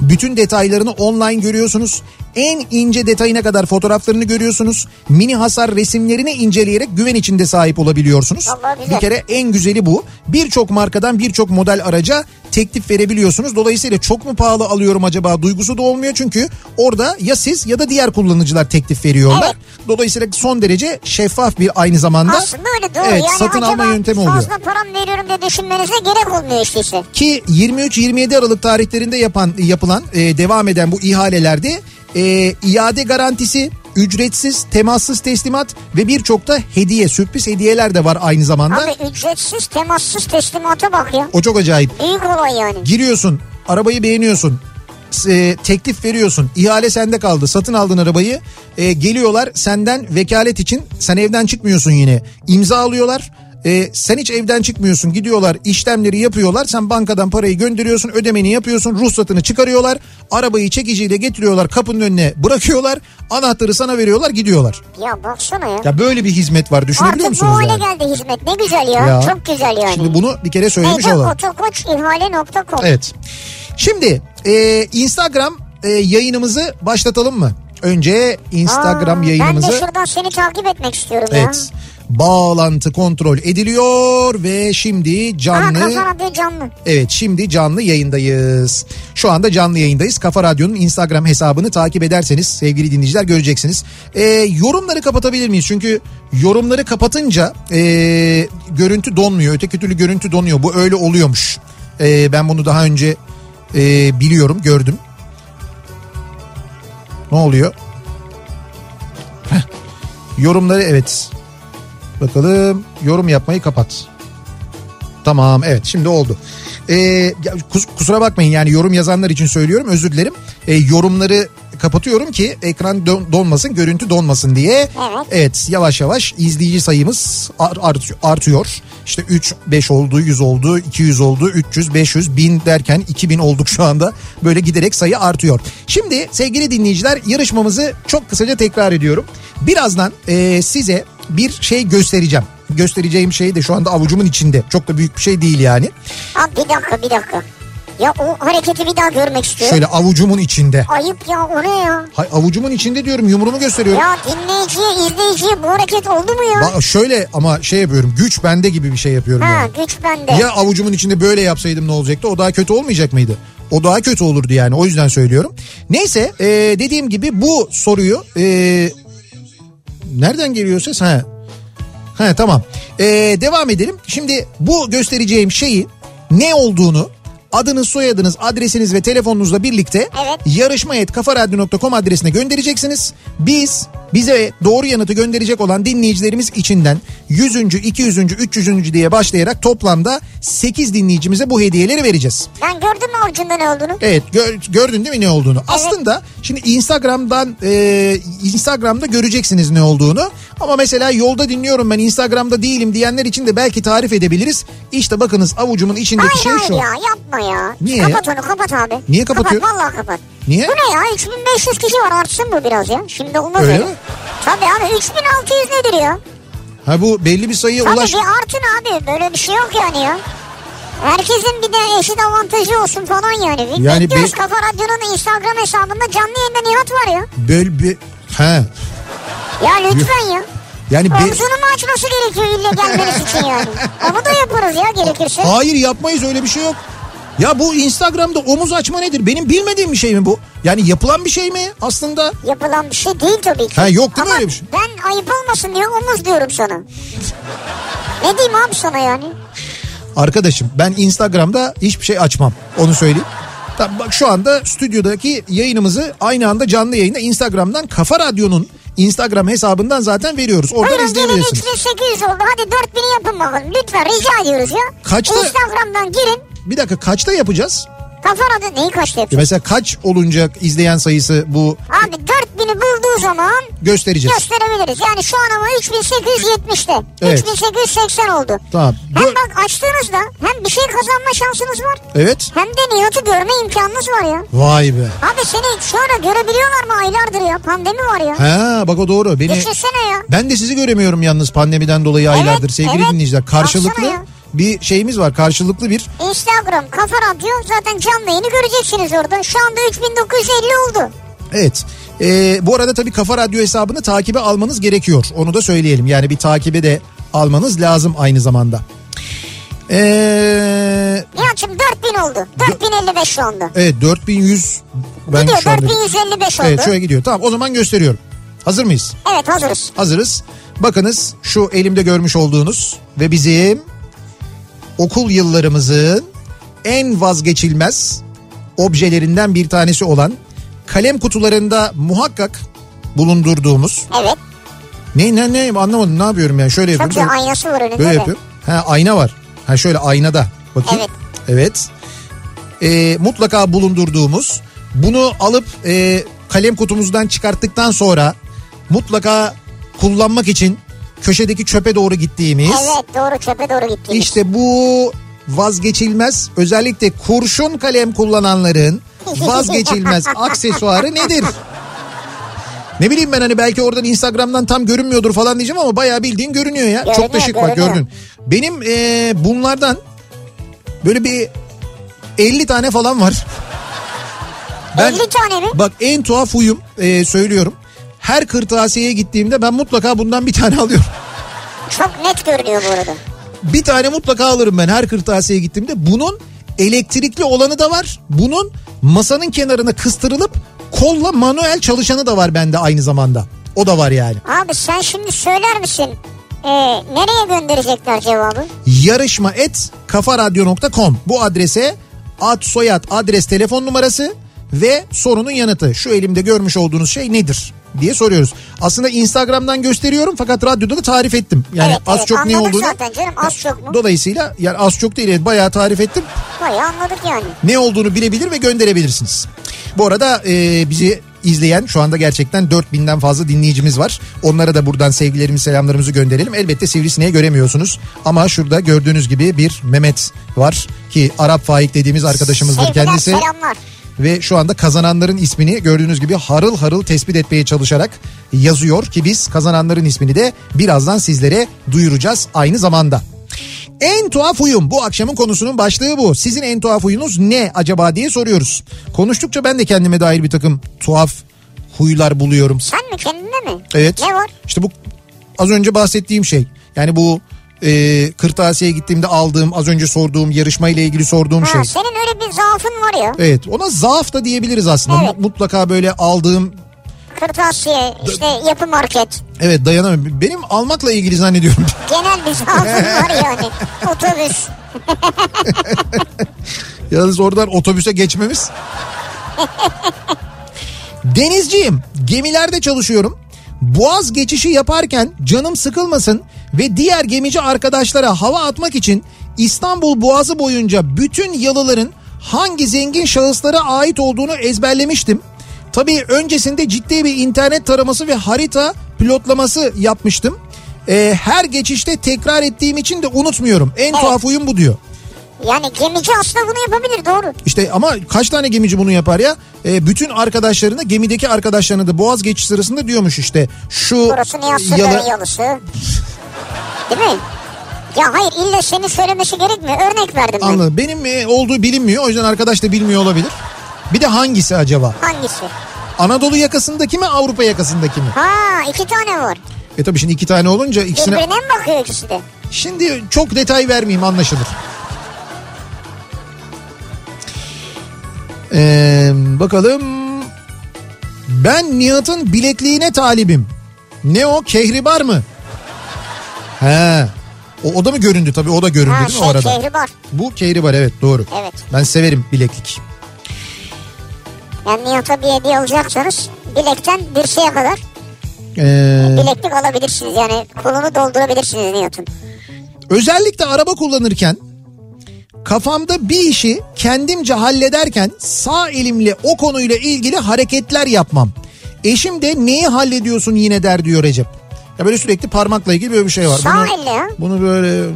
bütün detaylarını online görüyorsunuz. En ince detayına kadar fotoğraflarını görüyorsunuz. Mini hasar resimlerini inceleyerek güven içinde sahip olabiliyorsunuz. Güzel. Bir kere en güzeli bu. Birçok markadan birçok model araca teklif verebiliyorsunuz. Dolayısıyla çok mu pahalı alıyorum acaba duygusu da olmuyor. Çünkü orada ya siz ya da diğer kullanıcılar teklif veriyorlar. Evet. Dolayısıyla son derece şeffaf bir aynı zamanda Aslında öyle doğru. evet, yani satın alma yöntemi oluyor. fazla param veriyorum diye düşünmenize gerek olmuyor işte. Ki 23-27 Aralık tarihlerinde yapan yapılan e, devam eden bu ihalelerde e, iade garantisi, ücretsiz, temassız teslimat ve birçok da hediye, sürpriz hediyeler de var aynı zamanda. Abi ücretsiz temassız teslimata bak ya. O çok acayip. Büyük olay yani. Giriyorsun, arabayı beğeniyorsun, e, teklif veriyorsun, ihale sende kaldı, satın aldın arabayı, e, geliyorlar senden vekalet için, sen evden çıkmıyorsun yine, imza alıyorlar. E, sen hiç evden çıkmıyorsun gidiyorlar işlemleri yapıyorlar sen bankadan parayı gönderiyorsun ödemeni yapıyorsun ruhsatını çıkarıyorlar arabayı çekiciyle getiriyorlar kapının önüne bırakıyorlar anahtarı sana veriyorlar gidiyorlar. Ya baksana ya. Ya böyle bir hizmet var düşünebiliyor Artık bu musunuz? hale yani? geldi hizmet. Ne güzel ya. Ya. Çok güzel yani. Şimdi bunu bir kere söylemiş olalım. Otokoçihale.com Evet. Şimdi e, Instagram e, yayınımızı başlatalım mı? Önce Instagram Aa, yayınımızı... Ben de şuradan seni takip etmek istiyorum Evet. Bağlantı kontrol ediliyor ve şimdi ya. Aa canlı... Kafa Radyo canlı. Evet şimdi canlı yayındayız. Şu anda canlı yayındayız. Kafa Radyo'nun Instagram hesabını takip ederseniz sevgili dinleyiciler göreceksiniz. Ee, yorumları kapatabilir miyiz? Çünkü yorumları kapatınca ee, görüntü donmuyor. Öteki türlü görüntü donuyor. Bu öyle oluyormuş. Ee, ben bunu daha önce ee, biliyorum gördüm. Ne oluyor? Heh. Yorumları evet. Bakalım yorum yapmayı kapat. Tamam evet şimdi oldu. Ee, kus- kusura bakmayın yani yorum yazanlar için söylüyorum özür dilerim. Ee, yorumları kapatıyorum ki ekran don- donmasın görüntü donmasın diye. Evet. Evet yavaş yavaş izleyici sayımız ar- art- artıyor. İşte 3 5 oldu 100 oldu 200 oldu 300 500 1000 derken 2000 olduk şu anda. Böyle giderek sayı artıyor. Şimdi sevgili dinleyiciler yarışmamızı çok kısaca tekrar ediyorum. Birazdan e, size bir şey göstereceğim. Göstereceğim şey de şu anda avucumun içinde. Çok da büyük bir şey değil yani. Abi bir dakika bir dakika. Ya o hareketi bir daha görmek istiyorum. Şöyle avucumun içinde. Ayıp ya o ne ya? Hay, avucumun içinde diyorum yumruğumu gösteriyorum. Ya dinleyiciye izleyiciye bu hareket oldu mu ya? Ba- şöyle ama şey yapıyorum güç bende gibi bir şey yapıyorum ha yani. güç bende. Ya avucumun içinde böyle yapsaydım ne olacaktı? O daha kötü olmayacak mıydı? O daha kötü olurdu yani o yüzden söylüyorum. Neyse e, dediğim gibi bu soruyu e, nereden geliyor ses? Ha. Ha tamam. E, devam edelim. Şimdi bu göstereceğim şeyi ne olduğunu adınız, soyadınız, adresiniz ve telefonunuzla birlikte Evet. yarışma.kafaradyo.com adresine göndereceksiniz. Biz bize doğru yanıtı gönderecek olan dinleyicilerimiz içinden 100. 200. 300. diye başlayarak toplamda 8 dinleyicimize bu hediyeleri vereceğiz. Ben gördün mü avucunda ne olduğunu? Evet gö- gördün değil mi ne olduğunu? Aslında şimdi Instagram'dan e, Instagram'da göreceksiniz ne olduğunu. Ama mesela yolda dinliyorum ben Instagram'da değilim diyenler için de belki tarif edebiliriz. İşte bakınız avucumun içindeki Hayır şey hayır şu. ya yapma ya. Niye ya? kapat onu kapat abi. Niye kapatıyor? Kapat vallahi kapat. Niye? Bu ne ya 3500 kişi var artsın bu biraz ya. Şimdi olmaz Öyle öyle. mi? Tabii abi 3600 nedir ya? Ha bu belli bir sayıya Tabii ulaş. bir artın abi böyle bir şey yok yani ya. Herkesin bir de eşit avantajı olsun falan yani. Bir Yani Bekliyoruz be- Kafa Radyo'nun Instagram hesabında canlı yayında Nihat var ya. Böl bir ha Ya lütfen ya. yani be- Omzunu mu açması gerekiyor ille gelmeniz için yani. Onu da yaparız ya gerekirse. Hayır yapmayız öyle bir şey yok. Ya bu Instagram'da omuz açma nedir? Benim bilmediğim bir şey mi bu? Yani yapılan bir şey mi aslında? Yapılan bir şey değil tabii ki. Ha, yok değil mi Ama öyle bir şey? ben ayıp olmasın diye omuz diyorum sana. ne diyeyim abi sana yani? Arkadaşım ben Instagram'da hiçbir şey açmam. Onu söyleyeyim. Tamam, bak şu anda stüdyodaki yayınımızı aynı anda canlı yayında Instagram'dan Kafa Radyo'nun Instagram hesabından zaten veriyoruz. Oradan Buyurun gelin izleyebilirsiniz. 3800 oldu. Hadi 4000'i yapın bakalım. Lütfen rica ediyoruz ya. Kaçta- Instagram'dan girin. Bir dakika kaçta yapacağız? Kafa Radyo neyi kaçta Ya yapacağız? Mesela kaç olunca izleyen sayısı bu Abi 4000'i bulduğu zaman göstereceğiz. gösterebiliriz. Yani şu an ama 3870'te. Evet. 3880 oldu. Tamam. Hem bak açtığınızda hem bir şey kazanma şansınız var. Evet. Hem de Nihat'ı görme imkanınız var ya. Vay be. Abi seni şu ara görebiliyorlar mı aylardır ya? Pandemi var ya. Ha bak o doğru. Beni Düşünsene ya. Ben de sizi göremiyorum yalnız pandemiden dolayı aylardır sevgili evet. dinleyiciler. Karşılıklı Baksana ya. Bir şeyimiz var. Karşılıklı bir Instagram, Kafa Radyo zaten canlı yayını göreceksiniz orada. Şu anda 3950 oldu. Evet. Ee, bu arada tabii Kafa Radyo hesabını takibe almanız gerekiyor. Onu da söyleyelim. Yani bir takibe de almanız lazım aynı zamanda. Ee, Nihat'cığım 4000 oldu. 4055 şu anda. evet 4100 ben Gidiyor şu anda... 4155 oldu. Evet şöyle gidiyor. Tamam o zaman gösteriyorum. Hazır mıyız? Evet hazırız. Hazırız. Bakınız şu elimde görmüş olduğunuz ve bizim okul yıllarımızın en vazgeçilmez objelerinden bir tanesi olan kalem kutularında muhakkak bulundurduğumuz Evet. ne ne ne anlamadım ne yapıyorum yani şöyle Çok yapıyorum. güzel aynası var önünde Böyle yapıyorum. Ha ayna var. Ha şöyle aynada. Bakayım. Evet. Evet. Ee, mutlaka bulundurduğumuz bunu alıp e, kalem kutumuzdan çıkarttıktan sonra mutlaka kullanmak için köşedeki çöpe doğru gittiğimiz Evet doğru çöpe doğru gittiniz. işte bu vazgeçilmez özellikle kurşun kalem kullananların vazgeçilmez aksesuarı nedir? Ne bileyim ben hani belki oradan Instagram'dan tam görünmüyordur falan diyeceğim ama bayağı bildiğin görünüyor ya. Çok da Görünüyor, şık bak görünüyor. gördün. Benim e, bunlardan böyle bir 50 tane falan var. 50 tane mi? Bak en tuhaf huyum e, söylüyorum. Her kırtasiyeye gittiğimde ben mutlaka bundan bir tane alıyorum. Çok net görünüyor bu arada. Bir tane mutlaka alırım ben her kırtasiyeye gittiğimde. Bunun elektrikli olanı da var. Bunun masanın kenarına kıstırılıp kolla manuel çalışanı da var bende aynı zamanda. O da var yani. Abi sen şimdi söyler misin? Ee, nereye gönderecekler cevabı? Yarışma et kafaradyo.com bu adrese ad soyad adres telefon numarası ve sorunun yanıtı. Şu elimde görmüş olduğunuz şey nedir diye soruyoruz. Aslında Instagram'dan gösteriyorum fakat radyoda da tarif ettim. Yani evet, az evet, çok ne olduğunu. zaten canım az çok mu? Dolayısıyla yani az çok değil evet, bayağı tarif ettim. Bayağı anladık yani. Ne olduğunu bilebilir ve gönderebilirsiniz. Bu arada e, bizi izleyen şu anda gerçekten 4000'den fazla dinleyicimiz var. Onlara da buradan sevgilerimizi selamlarımızı gönderelim. Elbette Sivrisineği göremiyorsunuz. Ama şurada gördüğünüz gibi bir Mehmet var ki Arap Faik dediğimiz arkadaşımızdır Sevgiler kendisi. selamlar. Ve şu anda kazananların ismini gördüğünüz gibi harıl harıl tespit etmeye çalışarak yazıyor ki biz kazananların ismini de birazdan sizlere duyuracağız aynı zamanda. En tuhaf huyum bu akşamın konusunun başlığı bu. Sizin en tuhaf huyunuz ne acaba diye soruyoruz. Konuştukça ben de kendime dair bir takım tuhaf huylar buluyorum. Sen mi kendinde mi? Evet. Ne var? İşte bu az önce bahsettiğim şey. Yani bu e, kırtasiyeye gittiğimde aldığım az önce sorduğum yarışma ile ilgili sorduğum Ha, şey. senin öyle bir zaafın var ya. Evet ona zaaf da diyebiliriz aslında. Evet. Mutlaka böyle aldığım Kırtasiye, işte yapı market. evet dayanamıyorum. Benim almakla ilgili zannediyorum. Genel bir zaafın var yani. Otobüs. Yalnız oradan otobüse geçmemiz. Denizciyim. Gemilerde çalışıyorum. Boğaz geçişi yaparken canım sıkılmasın ve diğer gemici arkadaşlara hava atmak için İstanbul Boğazı boyunca bütün yalıların hangi zengin şahıslara ait olduğunu ezberlemiştim. Tabii öncesinde ciddi bir internet taraması ve harita pilotlaması yapmıştım. Ee, her geçişte tekrar ettiğim için de unutmuyorum. En tuhaf huyum bu diyor. Yani gemici aslında bunu yapabilir doğru. İşte ama kaç tane gemici bunu yapar ya? E, bütün arkadaşlarına gemideki arkadaşlarına da boğaz geçiş sırasında diyormuş işte şu Burası Nihat yalı... Yalısı. Değil mi? Ya hayır illa senin söylemesi gerekmiyor. Örnek verdim ben. Anladım. Benim e, olduğu bilinmiyor o yüzden arkadaş da bilmiyor olabilir. Bir de hangisi acaba? Hangisi? Anadolu yakasındaki mi Avrupa yakasındaki mi? Ha iki tane var. E tabii şimdi iki tane olunca ikisine... Birbirine mi bakıyor ikisi de? Şimdi çok detay vermeyeyim anlaşılır. Ee, bakalım. Ben Nihat'ın bilekliğine talibim. Ne o kehribar mı? He. O, o da mı göründü tabii o da göründü Ha değil mi o şey arada? kehribar. Bu kehribar evet doğru. Evet. Ben severim bileklik. Yani Nihat'a bir hediye alacaksanız bilekten dirseğe kadar Ee, bileklik alabilirsiniz. Yani kolunu doldurabilirsiniz Nihat'ın. Özellikle araba kullanırken kafamda bir işi kendimce hallederken sağ elimle o konuyla ilgili hareketler yapmam. Eşim de neyi hallediyorsun yine der diyor Recep. Ya böyle sürekli parmakla ilgili böyle bir şey var. Sağ bunu, elle ya. Bunu böyle...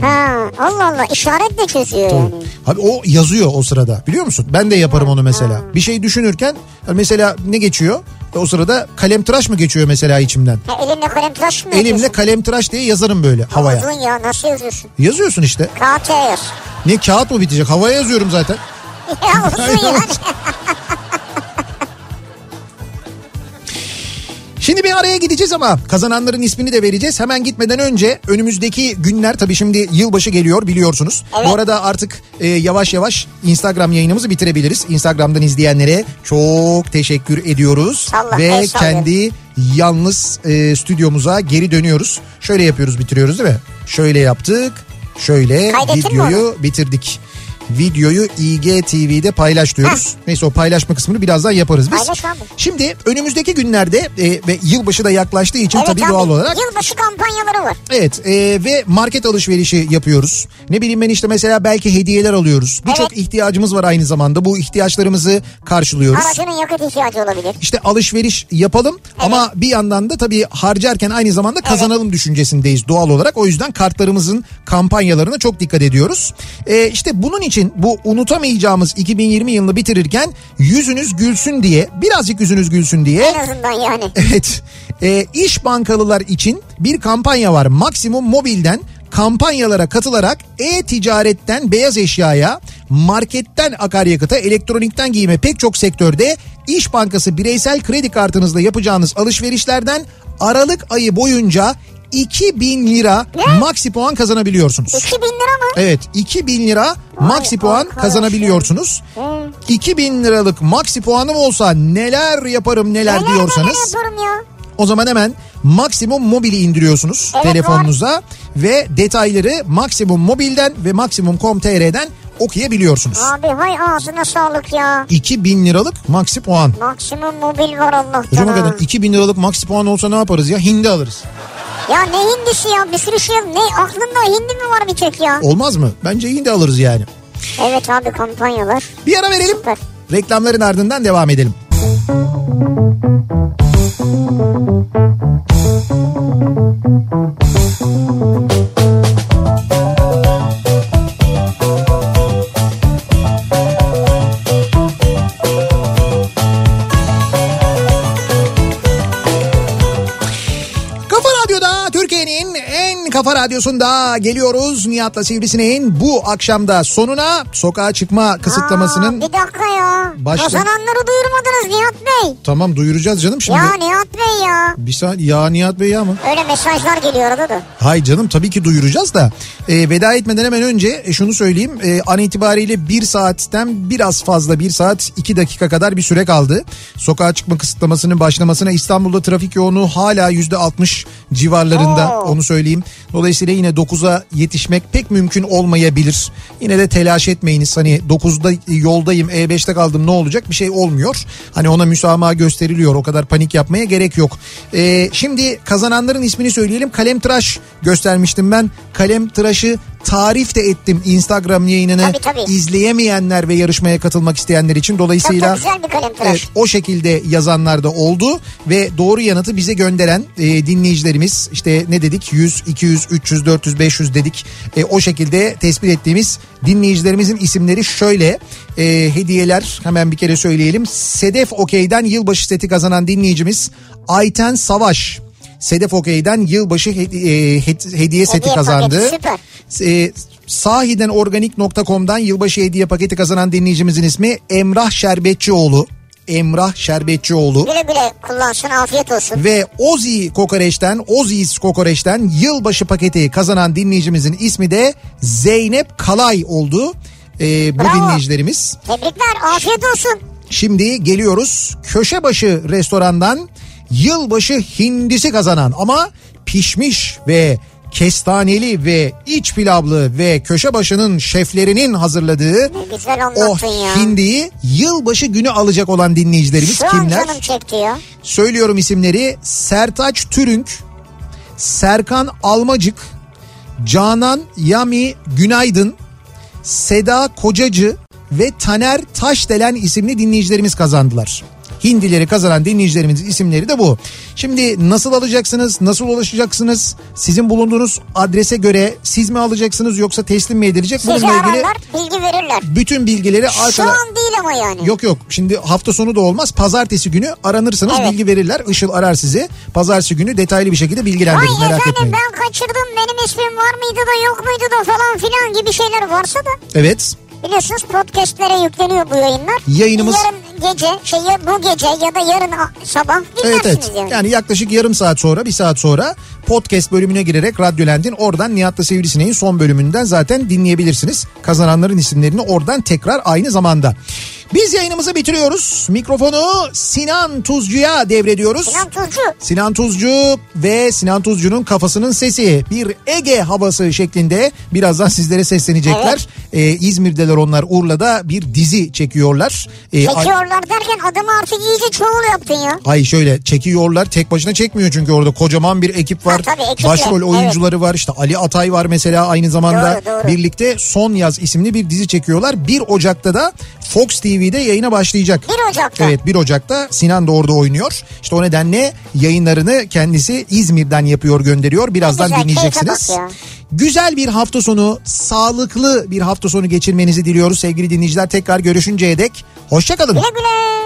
Ha Allah Allah işaretle çözüyor yani. Abi o yazıyor o sırada biliyor musun? Ben de yaparım onu mesela. Bir şey düşünürken mesela ne geçiyor? O sırada kalem tıraş mı geçiyor mesela içimden? Ha, elinle kalem tıraş mı Elimle kalem tıraş diye yazarım böyle havaya. Uzun ya nasıl yazıyorsun? Yazıyorsun işte. Kağıt yaz. Ne kağıt mı bitecek? Havaya yazıyorum zaten. ya uzun ya. Şimdi bir araya gideceğiz ama kazananların ismini de vereceğiz. Hemen gitmeden önce önümüzdeki günler tabii şimdi yılbaşı geliyor biliyorsunuz. Evet. Bu arada artık e, yavaş yavaş Instagram yayınımızı bitirebiliriz. Instagram'dan izleyenlere çok teşekkür ediyoruz. Allah, Ve sallıyorum. kendi yalnız e, stüdyomuza geri dönüyoruz. Şöyle yapıyoruz bitiriyoruz değil mi? Şöyle yaptık. Şöyle Kaydettin videoyu bitirdik. Videoyu IGTV'de paylaş diyoruz. Neyse o paylaşma kısmını birazdan yaparız biz. Paylaş abi. Şimdi önümüzdeki günlerde e, ve yılbaşı da yaklaştığı için Evet tabii abi, doğal olarak Yılbaşı kampanyaları var. evet e, ve market alışverişi yapıyoruz. Ne bileyim ben işte mesela belki hediyeler alıyoruz. Birçok Evet. ihtiyacımız var aynı zamanda. Bu ihtiyaçlarımızı karşılıyoruz. Aracının yakıt ihtiyacı olabilir. İşte alışveriş yapalım ama bir yandan da tabii harcarken aynı zamanda kazanalım düşüncesindeyiz doğal olarak. O yüzden kartlarımızın kampanyalarına çok dikkat ediyoruz. Ee, işte bunun için bu unutamayacağımız 2020 yılını bitirirken yüzünüz gülsün diye birazcık yüzünüz gülsün diye En azından yani. Evet. E, iş bankalılar için bir kampanya var. Maksimum Mobil'den kampanyalara katılarak e-ticaretten beyaz eşyaya, marketten akaryakıta, elektronikten giyime pek çok sektörde İş Bankası bireysel kredi kartınızla yapacağınız alışverişlerden Aralık ayı boyunca 2000 lira Ne? maksi puan kazanabiliyorsunuz. 2000 lira mı? Evet 2000 lira maksi puan arkadaş kazanabiliyorsunuz. Hı. 2000 liralık maksi puanım olsa neler yaparım neler, Neler diyorsanız neler yaparım ya. o zaman hemen Maksimum Mobil'i indiriyorsunuz Evet, telefonunuza ve detayları Maksimum Mobil'den ve Maksimum.com.tr'den okuyabiliyorsunuz. Abi hay ağzına sağlık ya. 2000 liralık maksi puan. Maksimum mobil var Allah'tan. Hocam ha. kadar 2000 liralık maksi puan olsa ne yaparız ya? Hindi alırız. Ya ne hindisi ya bir sürü şey ne aklında hindi mi var bir tek ya? Olmaz mı? Bence hindi alırız yani. Evet abi kampanyalar. Bir ara verelim. Süper. Reklamların ardından devam edelim. Kafa kafa radyosunda geliyoruz. Nihat'la Sivrisineğin bu akşamda sonuna sokağa çıkma kısıtlamasının... Aa, bir dakika ya. Başla- Kazananları duyurmadınız Nihat Bey. Tamam duyuracağız canım şimdi. Ya Nihat Bey ya. Bir saat ya Nihat Bey ya mı? Öyle mesajlar geliyor arada da. Hay canım tabii ki duyuracağız da e, veda etmeden hemen önce e, şunu söyleyeyim e, an itibariyle bir saatten biraz fazla bir saat iki dakika kadar bir süre kaldı. Sokağa çıkma kısıtlamasının başlamasına İstanbul'da trafik yoğunluğu hala yüzde 60 civarlarında Oo. onu söyleyeyim. Dolayısıyla yine 9'a yetişmek pek mümkün olmayabilir. Yine de telaş etmeyiniz hani 9'da yoldayım E5'te kaldım ne olacak bir şey olmuyor. Hani ona müsamaha gösteriliyor o kadar panik yapmaya gerek yok. E, şimdi kazananların ismini söyleyelim. Kalem tıraş göstermiştim ben. Kalem tıraşı tarif de ettim Instagram yayınını Tabii, tabii. izleyemeyenler ve yarışmaya katılmak isteyenler için. Çok Dolayısıyla da güzel bir kalem tıraş. Evet, o şekilde yazanlar da oldu ve doğru yanıtı bize gönderen e, dinleyicilerimiz işte ne dedik 100, 200, 300, 400, 500 dedik E, o şekilde tespit ettiğimiz dinleyicilerimizin isimleri şöyle E, hediyeler hemen bir kere söyleyelim Sedef Okey'den yılbaşı seti kazanan dinleyicimiz Ayten Savaş Sedef Okey'den yılbaşı hedi- e, hed- hediye seti Hediye kazandı. paketi, süper. E, sahiden organik.com'dan yılbaşı hediye paketi kazanan dinleyicimizin ismi Emrah Şerbetçioğlu. Emrah Şerbetçioğlu Güle güle kullansın afiyet olsun. ve Ozi Kokoreç'ten Ozi's Kokoreç'ten yılbaşı paketi kazanan dinleyicimizin ismi de Zeynep Kalay oldu. E, bu Bravo. dinleyicilerimiz. Tebrikler afiyet olsun. Şimdi geliyoruz köşebaşı restorandan yılbaşı hindisi kazanan ama pişmiş ve kestaneli ve iç pilavlı ve köşebaşının şeflerinin hazırladığı o ya. hindiyi yılbaşı günü alacak olan dinleyicilerimiz Şu an kimler? canım çekti ya. Söylüyorum isimleri Sertaç Türünk, Serkan Almacık, Canan Yami Günaydın, Seda Kocacı ve Taner Taşdelen isimli dinleyicilerimiz kazandılar. Hindileri kazanan dinleyicilerimizin isimleri de bu. Şimdi nasıl alacaksınız, nasıl ulaşacaksınız? Sizin bulunduğunuz adrese göre siz mi alacaksınız yoksa teslim mi edilecek? Sizi Bununla ilgili ararlar bilgi verirler. bütün bilgileri Şu arkada... an değil ama yani. Yok yok şimdi hafta sonu da olmaz pazartesi günü aranırsınız Evet. bilgi verirler Işıl arar sizi pazartesi günü detaylı bir şekilde Vay bilgilendirir merak efendim etmeyin. ben kaçırdım benim ismim var mıydı da yok muydu da falan filan gibi şeyler varsa da Evet biliyorsunuz podcastlere yükleniyor bu yayınlar. Yayınımız- Yarın gece şey bu gece ya da yarın sabah evet dinlersiniz evet yani. yani yaklaşık yarım saat sonra bir saat sonra podcast bölümüne girerek Radyolent'in oradan Nihat'la Sivrisineğin son bölümünden zaten dinleyebilirsiniz. Kazananların isimlerini oradan tekrar aynı zamanda. Biz yayınımızı bitiriyoruz. Mikrofonu Sinan Tuzcu'ya devrediyoruz. Sinan Tuzcu. Sinan Tuzcu ve Sinan Tuzcu'nun kafasının sesi bir Ege havası şeklinde birazdan sizlere seslenecekler. Ee, İzmir'deler onlar Urla'da bir dizi çekiyorlar. Ee, ay- Çekiyorlar derken adamı artık iyice çoğul yaptın ya. Ay şöyle çekiyorlar tek başına çekmiyor çünkü orada kocaman bir ekip var. Ha, tabii, ekiple, Başrol oyuncuları var işte Ali Atay var mesela aynı zamanda Doğru, doğru. birlikte Son Yaz isimli bir dizi çekiyorlar. 1 Ocak'ta da Fox TV'de yayına başlayacak. 1 Ocak'ta. Evet 1 Ocak'ta Sinan da orada oynuyor. İşte o nedenle yayınlarını kendisi İzmir'den yapıyor gönderiyor. Birazdan güzel, dinleyeceksiniz. Güzel bir hafta sonu, sağlıklı bir hafta sonu geçirmenizi diliyoruz sevgili dinleyiciler. Tekrar görüşünceye dek hoşçakalın. Güle güle.